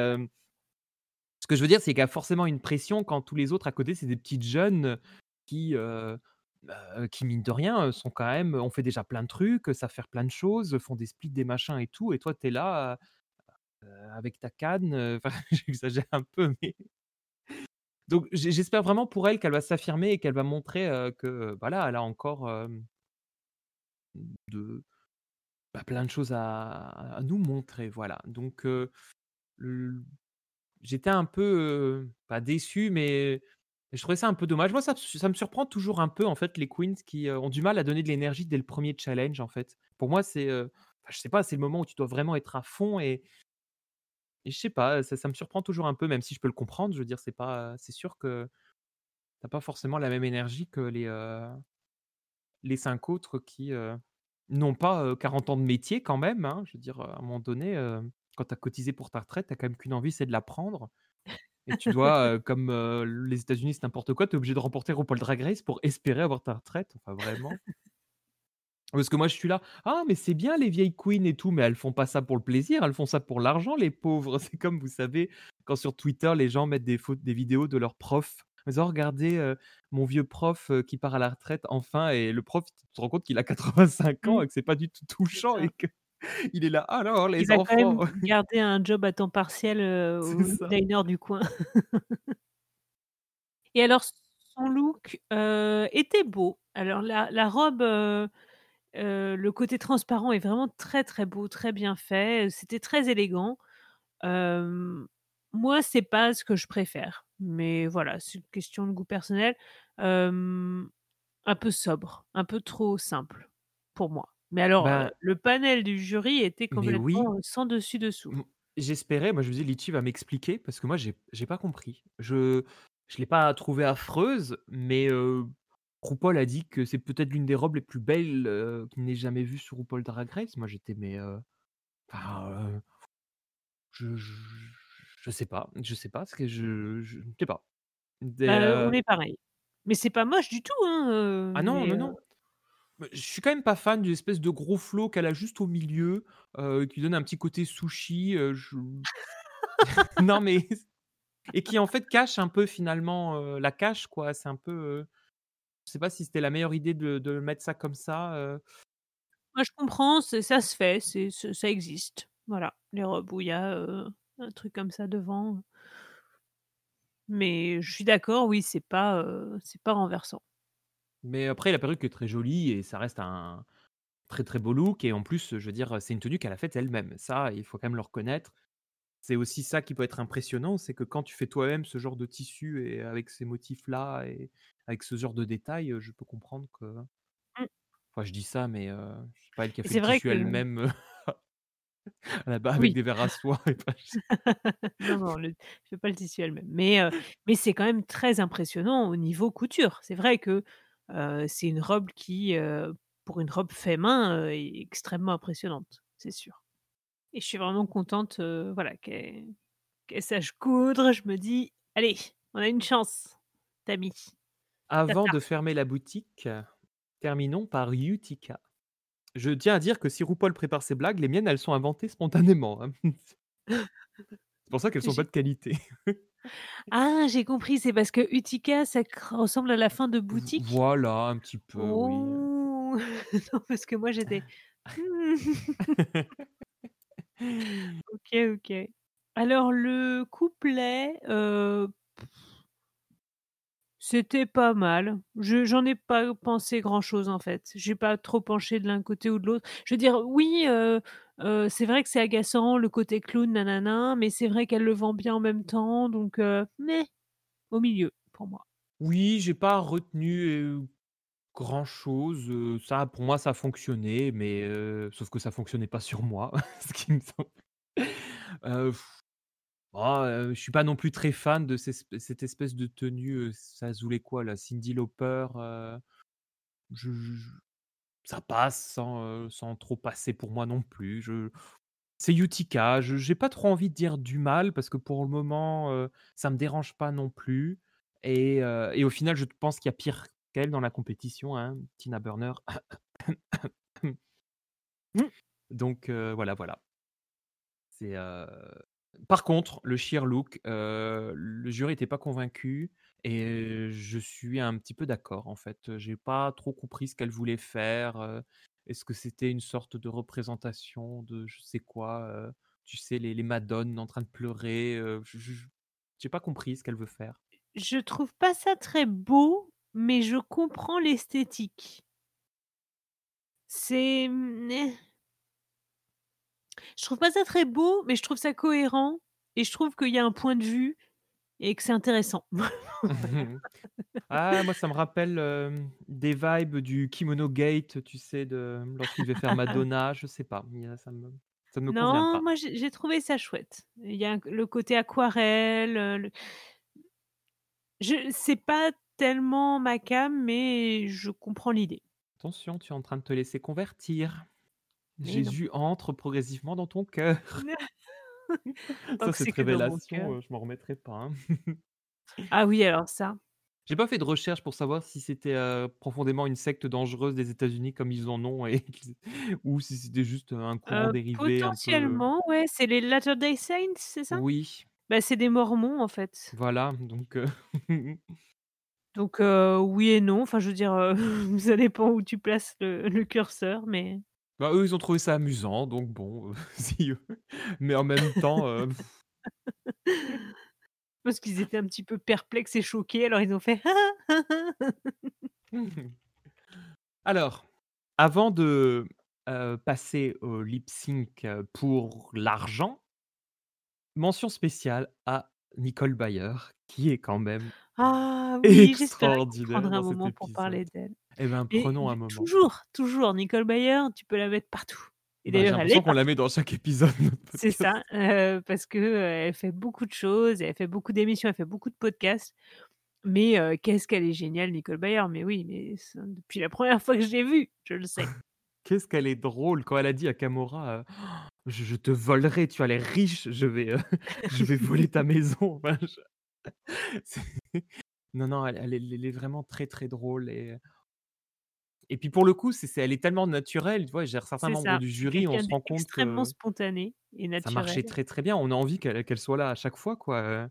ce que je veux dire, c'est qu'il y a forcément une pression quand tous les autres à côté, c'est des petites jeunes qui, heu, bah, qui mine de rien, sont quand même ont fait déjà plein de trucs, savent faire plein de choses, font des splits, des machins et tout et toi tu es là, avec ta canne, *laughs* j'exagère un peu mais donc j'e j'espère vraiment pour elle qu'elle va s'affirmer et qu'elle va montrer, que voilà, elle a encore, de bah, plein de choses à nous montrer, voilà. Donc j'étais un peu, pas déçu, mais je trouvais ça un peu dommage. Moi, ça ça me surprend toujours un peu, en fait, les queens qui, heu, ont du mal à donner de l'énergie dès le 1er challenge, en fait. Pour moi, c'est, enfin, je sais pas, c'est le moment où tu dois vraiment être à fond et et je sais pas, ça ça me surprend toujours un peu, même si je peux le comprendre. Je veux dire, c'est pas c'est sûr que tu as pas forcément la même énergie que les, heu les 5 autres qui, n'ont pas, heu, 40 ans de métier quand même, hein. Je veux dire, à un moment donné, quand tu as cotisé pour ta retraite, tu as quand même qu'une envie, c'est de la prendre et tu dois, heu, comme, heu, les États-Unis, c'est n'importe quoi, tu es obligé de remporter RuPaul Drag Race pour espérer avoir ta retraite, enfin vraiment. *laughs* Parce que moi, je suis là: «Ah mais c'est bien les vieilles queens et tout», mais elles font pas ça pour le plaisir, elles font ça pour l'argent les pauvres. C'est comme vous savez, quand sur Twitter, les gens mettent des des vidéos de leurs profs en disant: «Regardez, heu, mon vieux prof, qui part à la retraite enfin» et le prof, tu te rends compte qu'il a 85 ans Mmh. et que c'est pas du tout touchant et que Il est là: «Alors Il les va quand même enfants?» *laughs* garder un job à temps partiel, C'est au diner du coin. *laughs* Et alors son look, heu, était beau. Alors la la robe, heu heu, le côté transparent est vraiment très, très beau, très bien fait, c'était très élégant. Moi, c'est pas ce que je préfère, mais voilà, c'est une question de goût personnel. Un peu sobre, un peu trop simple pour moi. Mais alors, Ben le panel du jury était Mais oui. complètement sans dessus dessous. Mmh, j'espérais, moi je me disais: «Litchi va m'expliquer» parce que moi j'ai j'ai pas compris. Je je l'ai pas trouvée affreuse, mais heu, RuPaul a dit que c'est peut-être l'une des robes les plus belles, qu'il n'ait jamais vues sur RuPaul Drag Race. Moi j'étais mais enfin, je je je sais pas je sais pas ce que je je sais pas. Des, Bah, heu, on est pareil. Mais c'est pas moche du tout, hein, Ah non, mais non, non. Je suis quand même pas fan d'une espèce de gros flow qu'elle a juste au milieu, heu, qui donne un petit côté sushi, je *laughs* non mais et qui en fait cache un peu finalement, heu, la cache quoi. C'est un peu, je sais pas si c'était la meilleure idée de de mettre ça comme ça, Moi je comprends, c'est ça se fait, c'est ce ça existe. Voilà, les robes où il y a, un truc comme ça devant. Mais je suis d'accord, oui, c'est pas, c'est pas renversant. Mais après la perruque est très jolie et ça reste un très, très beau look et en plus, je veux dire, c'est une tenue qu'elle a faite elle-même. Ça, il faut quand même le reconnaître. C'est aussi ça qui peut être impressionnant, c'est que quand tu fais toi-même ce genre de tissu et avec ces motifs-là et avec ce genre de détails, je peux comprendre que Mmh. enfin je dis ça, mais heu, c'est pas elle qui a fait c'est le tissu que elle-même, *laughs* là-bas avec Oui. des verres à soie et pas *laughs* Non, non, le elle fait pas le tissu elle-même. Mais heu, mais c'est quand même très impressionnant au niveau couture. C'est vrai que, c'est une robe qui, pour une robe fait main, est extrêmement impressionnante, c'est sûr. Et je suis vraiment contente, voilà, qu'elle sache coudre. Je me dis: «Allez, on a une chance, Tammy, Avant tata». de fermer la boutique, terminons par Utica. Je tiens à dire que si RuPaul prépare ses blagues, les miennes, elles sont inventées spontanément, hein. *laughs* *laughs* C'est pour ça qu'elles sont pas de qualité. *laughs* Ah, j'ai compris, c'est parce que Utica, ça ressemble à la fin de boutique? voilà, un petit peu, oui. Oh! *laughs* Non, parce que moi j'étais. *laughs* OK, OK. Alors le couplet, heu, c'était pas mal. Je j'en ai pas pensé grand-chose, en fait. J'ai pas trop penché de l'un côté ou de l'autre. Je veux dire, oui, heu c'est vrai que c'est agaçant le côté clown na na na, mais c'est vrai qu'elle le vend bien en même temps, donc meh, au milieu pour moi. Oui, j'ai pas retenu, heu, grand-chose, heu, ça pour moi ça fonctionnait, mais sauf que ça fonctionnait pas sur moi, *laughs* ce qui me semble oh, je suis pas non plus très fan de cette espèce de tenue, heu, ça voulait quoi là? Cyndi Lauper, je ça passe sans, sans trop passer pour moi non plus. C'est Utica, je j'ai pas trop envie de dire du mal parce que pour le moment, ça me dérange pas non plus et au final, je pense qu'il y a pire qu'elle dans la compétition, hein, Tina Burner. *coughs* Donc voilà, voilà. Par contre, le sheer look, le jury était pas convaincu et je suis un petit peu d'accord, en fait. J'ai pas trop compris ce qu'elle voulait faire, est-ce que c'était une sorte de représentation de je sais quoi, tu sais les les madones en train de pleurer, je j'ai pas compris ce qu'elle veut faire. Je trouve pas ça très beau, mais je comprends l'esthétique. C'est, mmh, Je trouve pas ça très beau, mais je trouve ça cohérent et je trouve qu'il y a un point de vue et que c'est intéressant. *laughs* Ah moi ça me rappelle, des vibes du Kimono Gate, tu sais de lorsqu'il devait faire Madonna, je sais pas, ça me ça me convient Non, pas. moi j'ai trouvé ça chouette. Il y a le côté aquarelle, heu, le je c'est pas tellement ma came, mais je comprends l'idée. Attention, tu es en train de te laisser convertir. Mais non. Jésus entre progressivement dans ton cœur. *laughs* *laughs* Ça, cette révélation, je m'en remettrai pas, hein. *laughs* Ah oui, alors ça. J'ai pas fait de recherche pour savoir si c'était, profondément une secte dangereuse des États-Unis comme ils en ont et *laughs* ou si c'était juste, un courant dérivé un peu, heu potentiellement, ouais, c'est les Latter Day Saints, c'est ça? oui, Bah, c'est des mormons, en fait. voilà, donc Donc oui et non, enfin je veux dire, heu, ça dépend où tu places le le curseur, mais Bah, eux, ils ont trouvé ça amusant, donc bon, heu, *laughs* si eux mais en même temps, heu *laughs* Parce qu'ils étaient un petit peu perplexes et choqués, alors ils ont fait: *laughs* Alors, avant de, heu, passer au lip sync, heu, pour l'argent mention spéciale à Nicole Bayer, qui est quand même Ah oui, extraordinaire prendrait un moment pour parler d'elle. Et ben, Et prenons un du moment. toujours, toujours Nicole Bayer, tu peux la mettre partout. Et Bah, d'ailleurs, elle qu'on la met dans chaque épisode *laughs* C'est ça, parce que, heu, elle fait beaucoup de choses, elle fait beaucoup d'émissions, elle fait beaucoup de podcasts, mais qu'est-ce qu'elle est géniale Nicole Bayer, mais oui, mais depuis la première fois que je l'ai vue, je le sais. *laughs* Qu'est-ce qu'elle est drôle quand elle a dit à Camorra, heu: «Je je te volerai, tu as l'air riche, je vais, *laughs* je vais voler ta maison». Enfin je non, non, elle elle est elle est vraiment très, très drôle et et puis pour le coup, c'est c'est elle est tellement naturelle, tu vois? Dire certains membres ça, du jury, on se rend compte d'extrêmement que spontané et ça marchait très, très bien. On a envie qu'elle qu'elle soit là à chaque fois, quoi.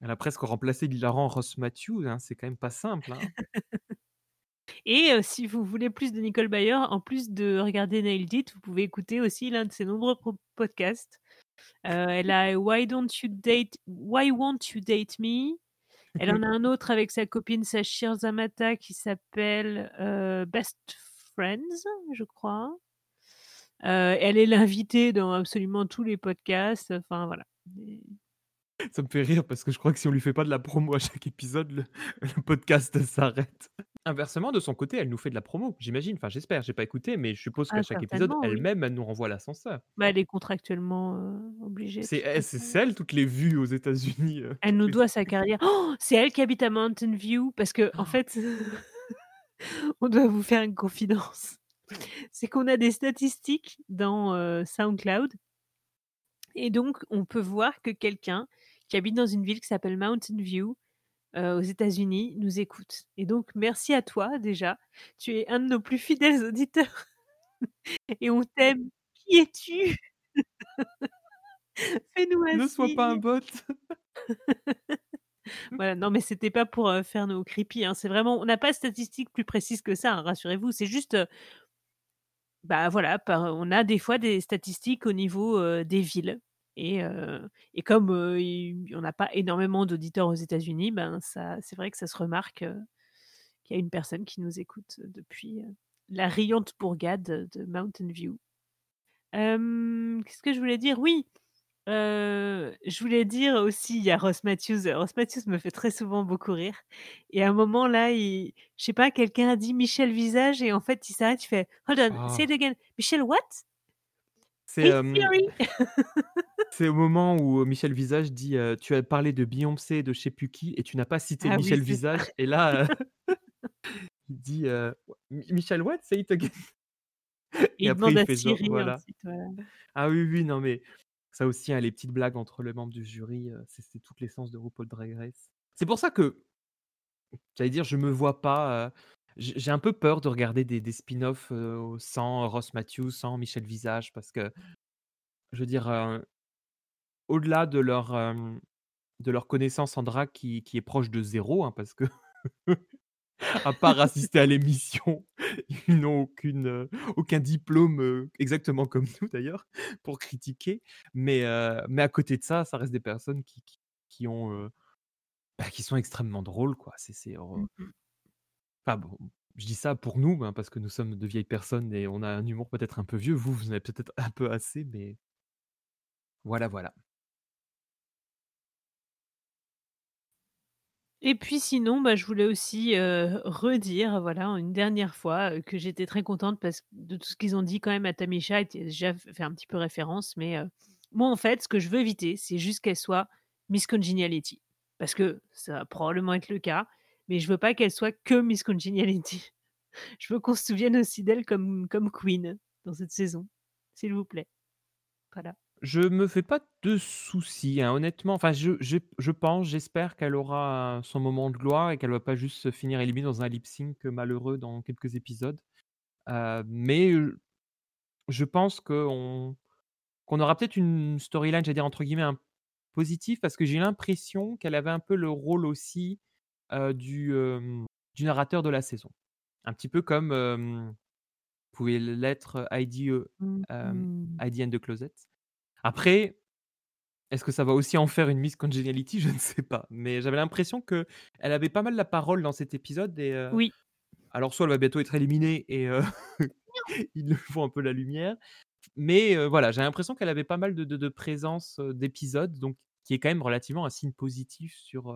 Elle a presque remplacé l'hilarant Ross Mathews, hein, c'est quand même pas simple, hein. *laughs* Et si vous voulez plus de Nicole Bayer, en plus de regarder Nailed It, vous pouvez écouter aussi l'un de ses nombreux podcasts. Elle a Why Don't You Date Why Won't You Date Me? Elle en a un autre avec sa copine Sachir Zamata qui s'appelle, heu, Best Friends, je crois. Heu, elle est l'invitée dans absolument tous les podcasts, enfin voilà. Ça me fait rire parce que je crois que si on lui fait pas de la promo à chaque épisode, le le podcast s'arrête. Inversement, de son côté, elle nous fait de la promo, j'imagine, enfin j'espère, j'ai pas écouté, mais je suppose qu'à ah chaque épisode, certainement, oui. elle-même, elle nous renvoie l'ascenseur. Bah, elle est contractuellement, heu, obligée de C'est toute elle c'est façon. celle toutes les vues aux États-Unis, heu, Elle toutes nous les doit sa carrière. Oh! C'est elle qui habite à Mountain View parce qu'en fait, *laughs* on doit vous faire une confidence. C'est qu'on a des statistiques dans, heu, SoundCloud et donc on peut voir que quelqu'un qui habite dans une ville qui s'appelle Mountain View, heu, aux États-Unis, nous écoute et donc merci à toi déjà. Tu es un de nos plus fidèles auditeurs *laughs* et on t'aime. Qui es-tu? *laughs* Fais-nous un Ne sois pas un bot. *laughs* Voilà, non, mais c'était pas pour, heu, faire nos creepy, hein. C'est vraiment on n'a pas de statistiques plus précises que ça, hein, rassurez-vous. C'est juste, heu, bah, voilà, par on a des fois des statistiques au niveau, heu, des villes et et comme, on n'a pas énormément d'auditeurs aux États-Unis, ben, ça c'est vrai que ça se remarque, qu'il y a une personne qui nous écoute depuis, la riante bourgade de Mountain View. Qu'est-ce que je voulais dire? Oui, je voulais dire aussi, il y a Ross Matthews, Ross Matthews me fait très souvent beaucoup rire et à un moment là, il je sais pas, quelqu'un a dit: «Michel Visage» et en fait, il s'arrête, il fait: «Hold on, say it Ah, again. Michel what? c'est, Hey hem, Siri!» *laughs* c'est au moment où, Michel Visage dit, «Tu as parlé de Beyoncé, de je sais plus qui et tu n'as pas cité Ah oui, Michel ça Visage» et là, *laughs* il dit, heu: «Mi Michel what? Say it again» et et il après fait genre voilà. ensuite, voilà. Ah oui, oui, non, mais ça aussi, hein, les petites blagues entre les membres du jury, c'est toute l'essence de RuPaul Drag Race. C'est pour ça que, j'allais dire, je me vois pas, j'ai un peu peur de regarder des des spin-offs, sans Ross Mathews, sans Michel Visage parce que, je veux dire, au-delà de leur, de leur connaissance en drag qui qui est proche de zéro, hein, parce que *laughs* à part assister à *laughs* l'émission, ils n'ont aucune, aucun diplôme, exactement comme nous d'ailleurs, pour critiquer. Mais, mais à côté de ça, ça reste des personnes qui qui qui ont, bah, qui sont extrêmement drôles, quoi. C'est c'est, Mmh mh. enfin bon, je dis ça pour nous, hein, parce que nous sommes de vieilles personnes et on a un humour peut-être un peu vieux. Vous, vous en avez peut-être un peu assez, mais voilà, voilà. Et puis sinon, bah, je voulais aussi, redire, voilà, une dernière fois, que j'étais très contente parce que de tout ce qu'ils ont dit quand même à Tamisha et déjà fait un petit peu référence, mais moi, en fait, ce que je veux éviter, c'est juste qu'elle soit Miss Congeniality. Parce que ça va probablement être le cas, mais je veux pas qu'elle soit que Miss Congeniality. *laughs* Je veux qu'on se souvienne aussi d'elle comme comme Queen dans cette saison, s'il vous plaît. Voilà. Je me fais pas de soucis, hein, honnêtement. Enfin, je j'ai je pense, j'espère qu'elle aura son moment de gloire et qu'elle va pas juste se finir éliminée dans un lip sync malheureux dans quelques épisodes. Heu, mais, je pense qu'on qu'on aura peut-être une storyline, j'allais dire entre guillemets, un «positive» parce que j'ai l'impression qu'elle avait un peu le rôle aussi, du, du narrateur de la saison. Un petit peu comme, pouvait l'être Heidi, hem, mh. Heidi and the Closet. Après, est-ce que ça va aussi en faire une Miss Congeniality? *laughs* Je ne sais pas, mais j'avais l'impression qu'elle avait pas mal la parole dans cet épisode et heu, Oui. alors soit elle va bientôt être éliminée et heu, *laughs* ils lui font un peu la lumière, mais heu, voilà, j'ai l'impression qu'elle avait pas mal de de de présence, heu, d'épisodes, donc qui est quand même relativement un signe positif sur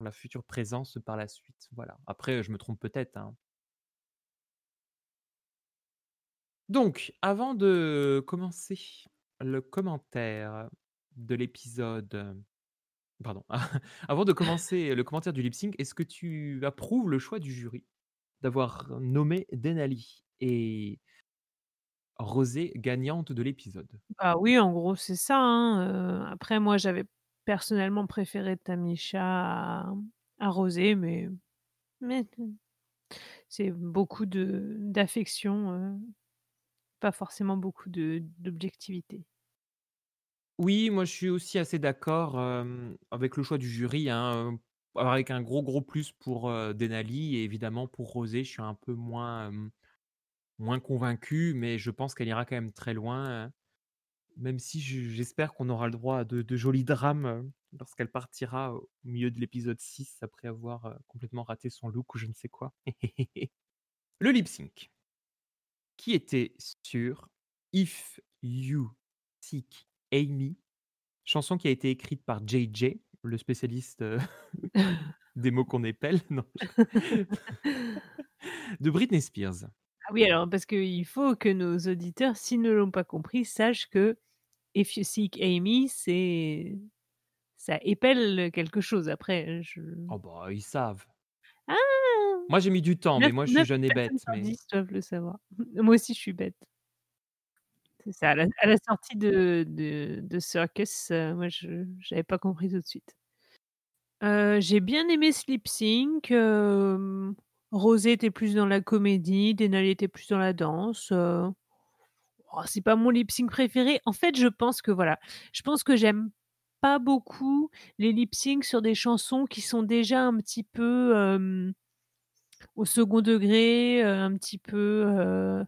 la future présence par la suite, voilà. Après, je me trompe peut-être, hein. Donc, avant de commencer le commentaire de l'épisode, pardon, *laughs* avant de commencer le commentaire du lip sync, est-ce que tu approuves le choix du jury d'avoir nommé Denali et Rosé gagnante de l'épisode? Bah oui, en gros, c'est ça, hein, après moi, j'avais personnellement préféré Tamisha à Rosé, mais c'est beaucoup d'affection, pas forcément beaucoup d'objectivité. Oui, moi je suis aussi assez d'accord, avec le choix du jury, hein, avec un gros, gros plus pour, Denali et évidemment pour Rosé, je suis un peu moins, moins convaincu, mais je pense qu'elle ira quand même très loin, même si je j'espère qu'on aura le droit à de de jolis drames, lorsqu'elle partira au milieu de l'épisode 6 après avoir, complètement raté son look ou je ne sais quoi. *laughs* Le lip sync qui était sur If You Seek Amy, chanson qui a été écrite par JJ, le spécialiste, heu, *laughs* des mots qu'on épelle, *laughs* non *laughs* de Britney Spears. Ah oui, alors parce qu'il faut que nos auditeurs, s'ils ne l'ont pas compris, sachent que If You Seek Amy, c'est ça épelle quelque chose après, je Oh bah, ils savent. Moi j'ai mis du temps, 9- mais moi je suis 9 jeune et bête, mais 10 doivent le savoir. *laughs* Moi aussi je suis bête. C'est ça, à la à la sortie de de de Circus, heu, moi je j'avais pas compris tout de suite. Heu, j'ai bien aimé ce lip sync, hem, Rosé était plus dans la comédie, Denali était plus dans la danse, oh c'est pas mon lip sync préféré. En fait, je pense que voilà, je pense que j'aime pas beaucoup les lip sync sur des chansons qui sont déjà un petit peu, au second degré, un petit peu.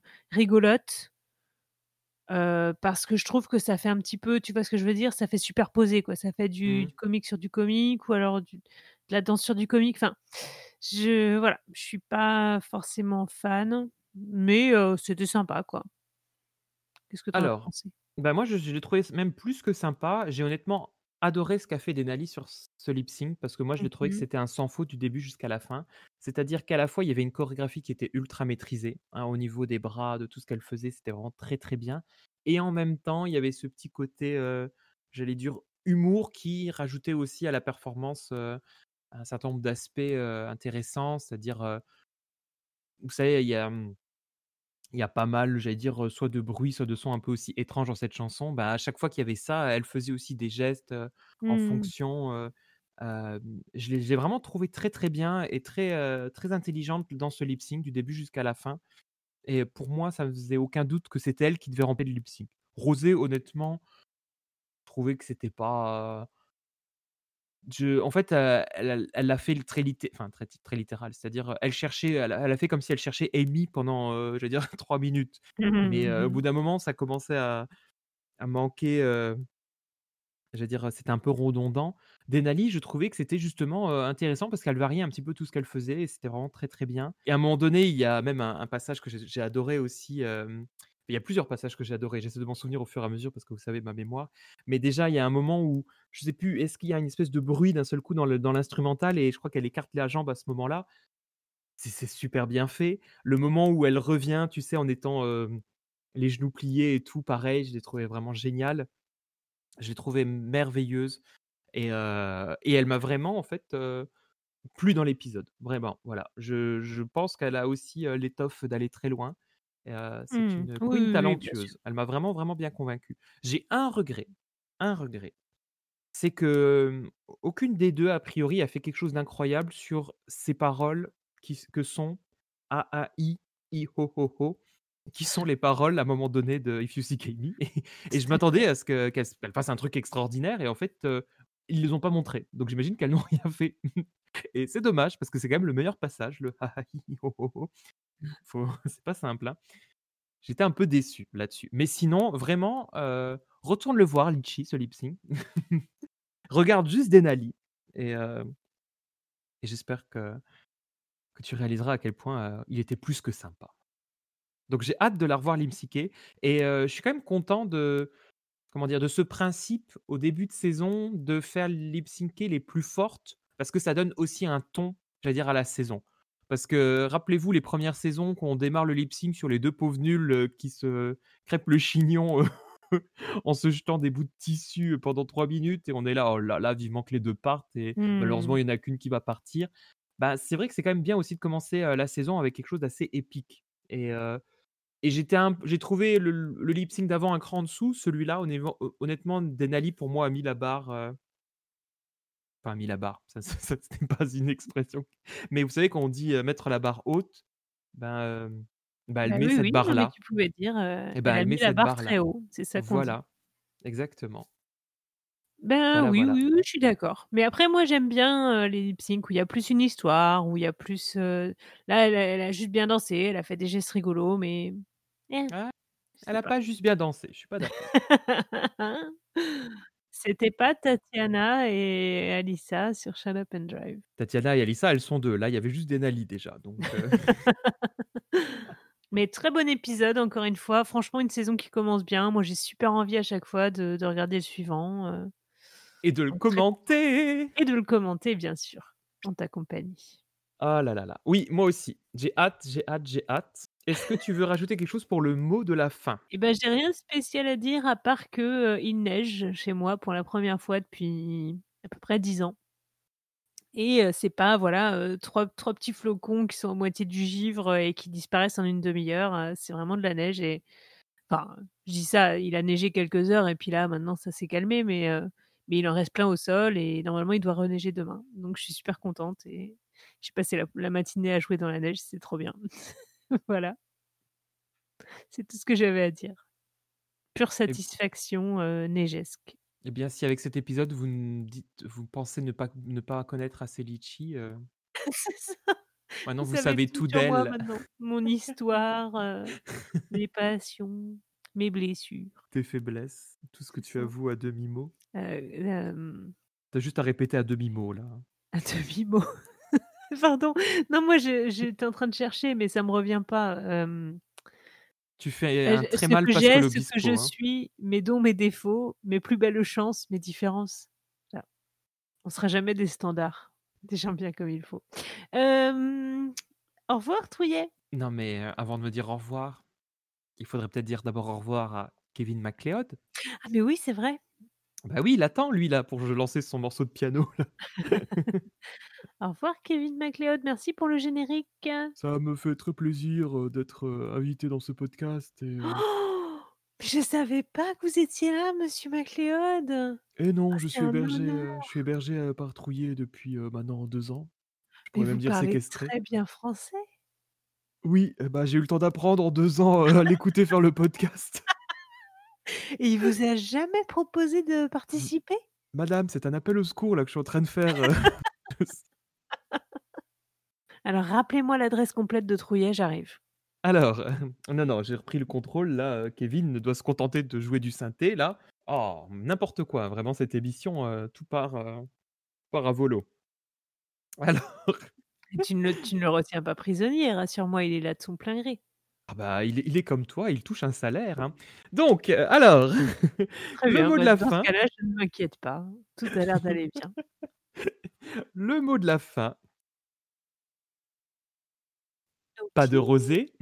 Heu, parce que je trouve que ça fait un petit peu tu vois ce que je veux dire? Ça fait superposer quoi, ça fait du Mmh. du comique sur du comique ou alors du de la danse sur du comique, enfin, je voilà, je suis pas forcément fan, mais c'était sympa quoi. Qu'est-ce que tu as Alors, pensé? bah, moi je je l'ai trouvé même plus que sympa. J'ai honnêtement adoré ce qu'a fait Denali sur ce lip sync parce que moi je Mmh l'ai trouvé que mh. c'était un sans faute du début jusqu'à la fin. C'est-à-dire qu'à la fois il y avait une chorégraphie qui était ultra maîtrisée, hein, au niveau des bras, de tout ce qu'elle faisait, c'était vraiment très, très bien et en même temps il y avait ce petit côté, j'allais dire humour qui rajoutait aussi à la performance, un certain nombre d'aspects, intéressants. C'est-à-dire, vous savez, il y a, mmh, il y a pas mal, j'allais dire, heu, soit de bruit, soit de sons un peu aussi étranges dans cette chanson. Bah, à chaque fois qu'il y avait ça, elle faisait aussi des gestes, en Mmh mh. fonction, je l'ai vraiment trouvée très, très bien et très, très intelligente dans ce lip sync du début jusqu'à la fin et pour moi, ça faisait aucun doute que c'était elle qui devait remplir le lip sync. Rosé, honnêtement je trouvais que c'était pas je en fait, elle a elle l'a fait très litté enfin très très littéral. C'est-à-dire, elle cherchait elle a elle a fait comme si elle cherchait Amy pendant, heu, j'allais dire *laughs* 3 minutes. Mmh mh, Mais, mmh au mh. bout d'un moment, ça commençait à à manquer, heu j'allais dire, c'était un peu redondant. Denali, je trouvais que c'était justement, intéressant parce qu'elle variait un petit peu tout ce qu'elle faisait et c'était vraiment très, très bien et à un moment donné, il y a même un un passage que j'ai adoré aussi, il y a plusieurs passages que j'ai adorés. J'essaie de m'en souvenir au fur et à mesure parce que vous savez ma mémoire. Mais déjà, il y a un moment où je sais plus, est-ce qu'il y a une espèce de bruit d'un seul coup dans l'instrumental et je crois qu'elle écarte la jambe à ce moment-là. C'est super bien fait. Le moment où elle revient, tu sais, en étant, les genoux pliés et tout, pareil, je l'ai trouvé vraiment génial. Je l'ai trouvée merveilleuse et elle m'a vraiment en fait, plu dans l'épisode. Vraiment, voilà. Je pense qu'elle a aussi, l'étoffe d'aller très loin c'est Mmh. une queen oui, oui, talentueuse. Elle m'a vraiment, vraiment bien convaincu. J'ai un regret, un regret, c'est que, hem, aucune des 2 a priori a fait quelque chose d'incroyable sur ces paroles qui que sont A A I, I ho ho ho, qui sont les paroles à un moment donné de If You Seek Amy et *laughs* et je m'attendais à ce que qu'elle qu'elle fasse un truc extraordinaire et en fait, heu, ils les ont pas montrées. Donc j'imagine qu'elles n'ont *laughs* rien fait. Et c'est dommage parce que c'est quand même le meilleur passage, le ha *laughs* c'est pas simple, hein. J'étais un peu déçu là-dessus. Mais sinon, vraiment, heu, retourne le voir Litchi, ce lip sync. *laughs* Regarde juste Denali et heu et j'espère que que tu réaliseras à quel point, heu, il était plus que sympa. Donc j'ai hâte de la revoir syncer et je suis quand même content de comment dire? De ce principe au début de saison de faire lip les plus fortes parce que ça donne aussi un ton, j'allais dire, à la saison. Parce que rappelez-vous les premières saisons quand on démarre le lip sync sur les 2 pauvres nuls, heu, qui se crêpent le chignon, heu, *laughs* en se jetant des bouts de tissu, pendant 3 minutes et on est là: «Oh là là, vivement que les 2 partent» et malheureusement Mmh. il y en a qu'une qui va partir. Bah, c'est vrai que c'est quand même bien aussi de commencer, heu, la saison avec quelque chose d'assez épique et j'étais j'ai trouvé le le lip sync d'avant un cran en dessous, celui-là honnêtement ho honnêtement Denali pour moi a mis la barre, enfin mis la barre, ça ça ça ce n'est pas une expression. Mais vous savez quand on dit, heu, mettre la barre haute, ben, bah, elle Bah, met oui, cette oui, barre-là tu pouvais dire, et elle ben, a elle met mis la barre très haut, c'est ça qu'on dit. Voilà, exactement. Ben, Voilà, oui, voilà. oui, oui, je suis d'accord. Mais après moi j'aime bien, les lip sync où il y a plus une histoire, où il y a plus, là elle a elle a juste bien dansé, elle a fait des gestes rigolos mais eh, Ah, elle sais a pas. pas juste bien dansé, je suis pas d'accord. *laughs* C'était pas Tatiana et Alyssa sur Shut Up and Drive. Tatiana et Alyssa, elles sont 2. Là, il y avait juste Denali déjà donc heu *laughs* Mais très bon épisode encore une fois, franchement une saison qui commence bien. Moi j'ai super envie à chaque fois de de regarder le suivant, heu, Et de le très commenter! et de le commenter bien sûr, en ta compagnie. Oh là là là. Oui, moi aussi. J'ai hâte, j'ai hâte, j'ai hâte. Est-ce que tu veux rajouter quelque chose pour le mot de la fin? Et bah, j'ai rien de spécial à dire à part que, il neige chez moi pour la 1re fois depuis à peu près 10 ans. Et c'est pas voilà, heu, 3- 3 petits flocons qui sont à moitié du givre, et qui disparaissent en une 1/2 heure, heu, c'est vraiment de la neige et enfin, je dis ça, il a neigé quelques heures et puis là maintenant ça s'est calmé mais il en reste plein au sol et normalement il doit reneiger demain. Donc je suis super contente et j'ai passé la matinée à jouer dans la neige, c'est trop bien. *laughs* *laughs* Voilà. C'est tout ce que j'avais à dire. Pure Et satisfaction, heu, neigesque. Et bien, si avec cet épisode vous dites vous pensez ne pas ne pas connaître assez Litchi, *laughs* maintenant Vous vous savez savez tout d'elle. Mon *laughs* histoire, mes passions, mes blessures. Tes faiblesses, tout ce que tu avoues à demi-mot. Heu, hem Tu as juste à répéter à demi-mot là. À demi-mot. *laughs* Pardon. Non, moi je j'étais en train de chercher mais ça me revient pas, Tu fais heu, un je très ce mal que j'ai, ce que je Obispo, hein. suis, mes dons, mes défauts, mes plus belles chances, mes différences. Voilà. On sera jamais des standards, des gens bien comme il faut. Au revoir Trouillet. Non mais avant de me dire au revoir, il faudrait peut-être dire d'abord au revoir à Kevin MacLeod. Ah mais oui, c'est vrai. Bah oui, il attend lui là pour lancer son morceau de piano là. *laughs* *laughs* Au revoir Kevin MacLeod, merci pour le générique. Ça me fait très plaisir, heu, d'être, heu, invité dans ce podcast et heu Je savais pas que vous étiez là Monsieur MacLeod. Et Ah non, je c'est suis hébergé, je suis hébergé, heu, par Trouillet depuis, maintenant 2 ans. Je Mais pourrais même vous dire parlez séquestré. très bien français. Oui, et bah, j'ai eu le temps d'apprendre en 2 ans, à l'écouter faire le podcast. *laughs* Et il vous a jamais proposé de participer? madame, c'est un appel au secours là que je suis en train de faire, *laughs* Alors rappelez-moi l'adresse complète de Trouillet, j'arrive. Alors, *laughs* non, non, j'ai repris le contrôle là, heu, Kevin doit se contenter de jouer du synthé là. Oh, n'importe quoi, vraiment cette émission, heu, tout part, part à volo. *laughs* Alors *laughs* Tu ne le tu ne le retiens pas prisonnier, rassure-moi, il est là de son plein gré. Ah bah, il est il est comme toi, il touche un salaire, hein. Donc, alors, Très le bien, mot de bah, la dans ce fin. cas-là, je ne m'inquiète pas, tout a l'air d'aller bien. Le mot de la fin. Pas de rosé.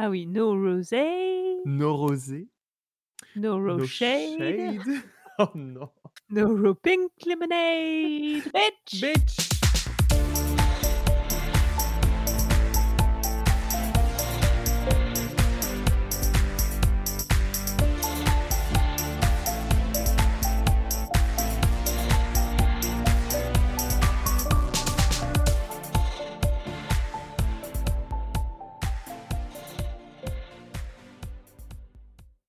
Ah oui, no rosé. No rosé. No No shade. *laughs* Oh non. No ro pink lemonade, bitch. Bitch.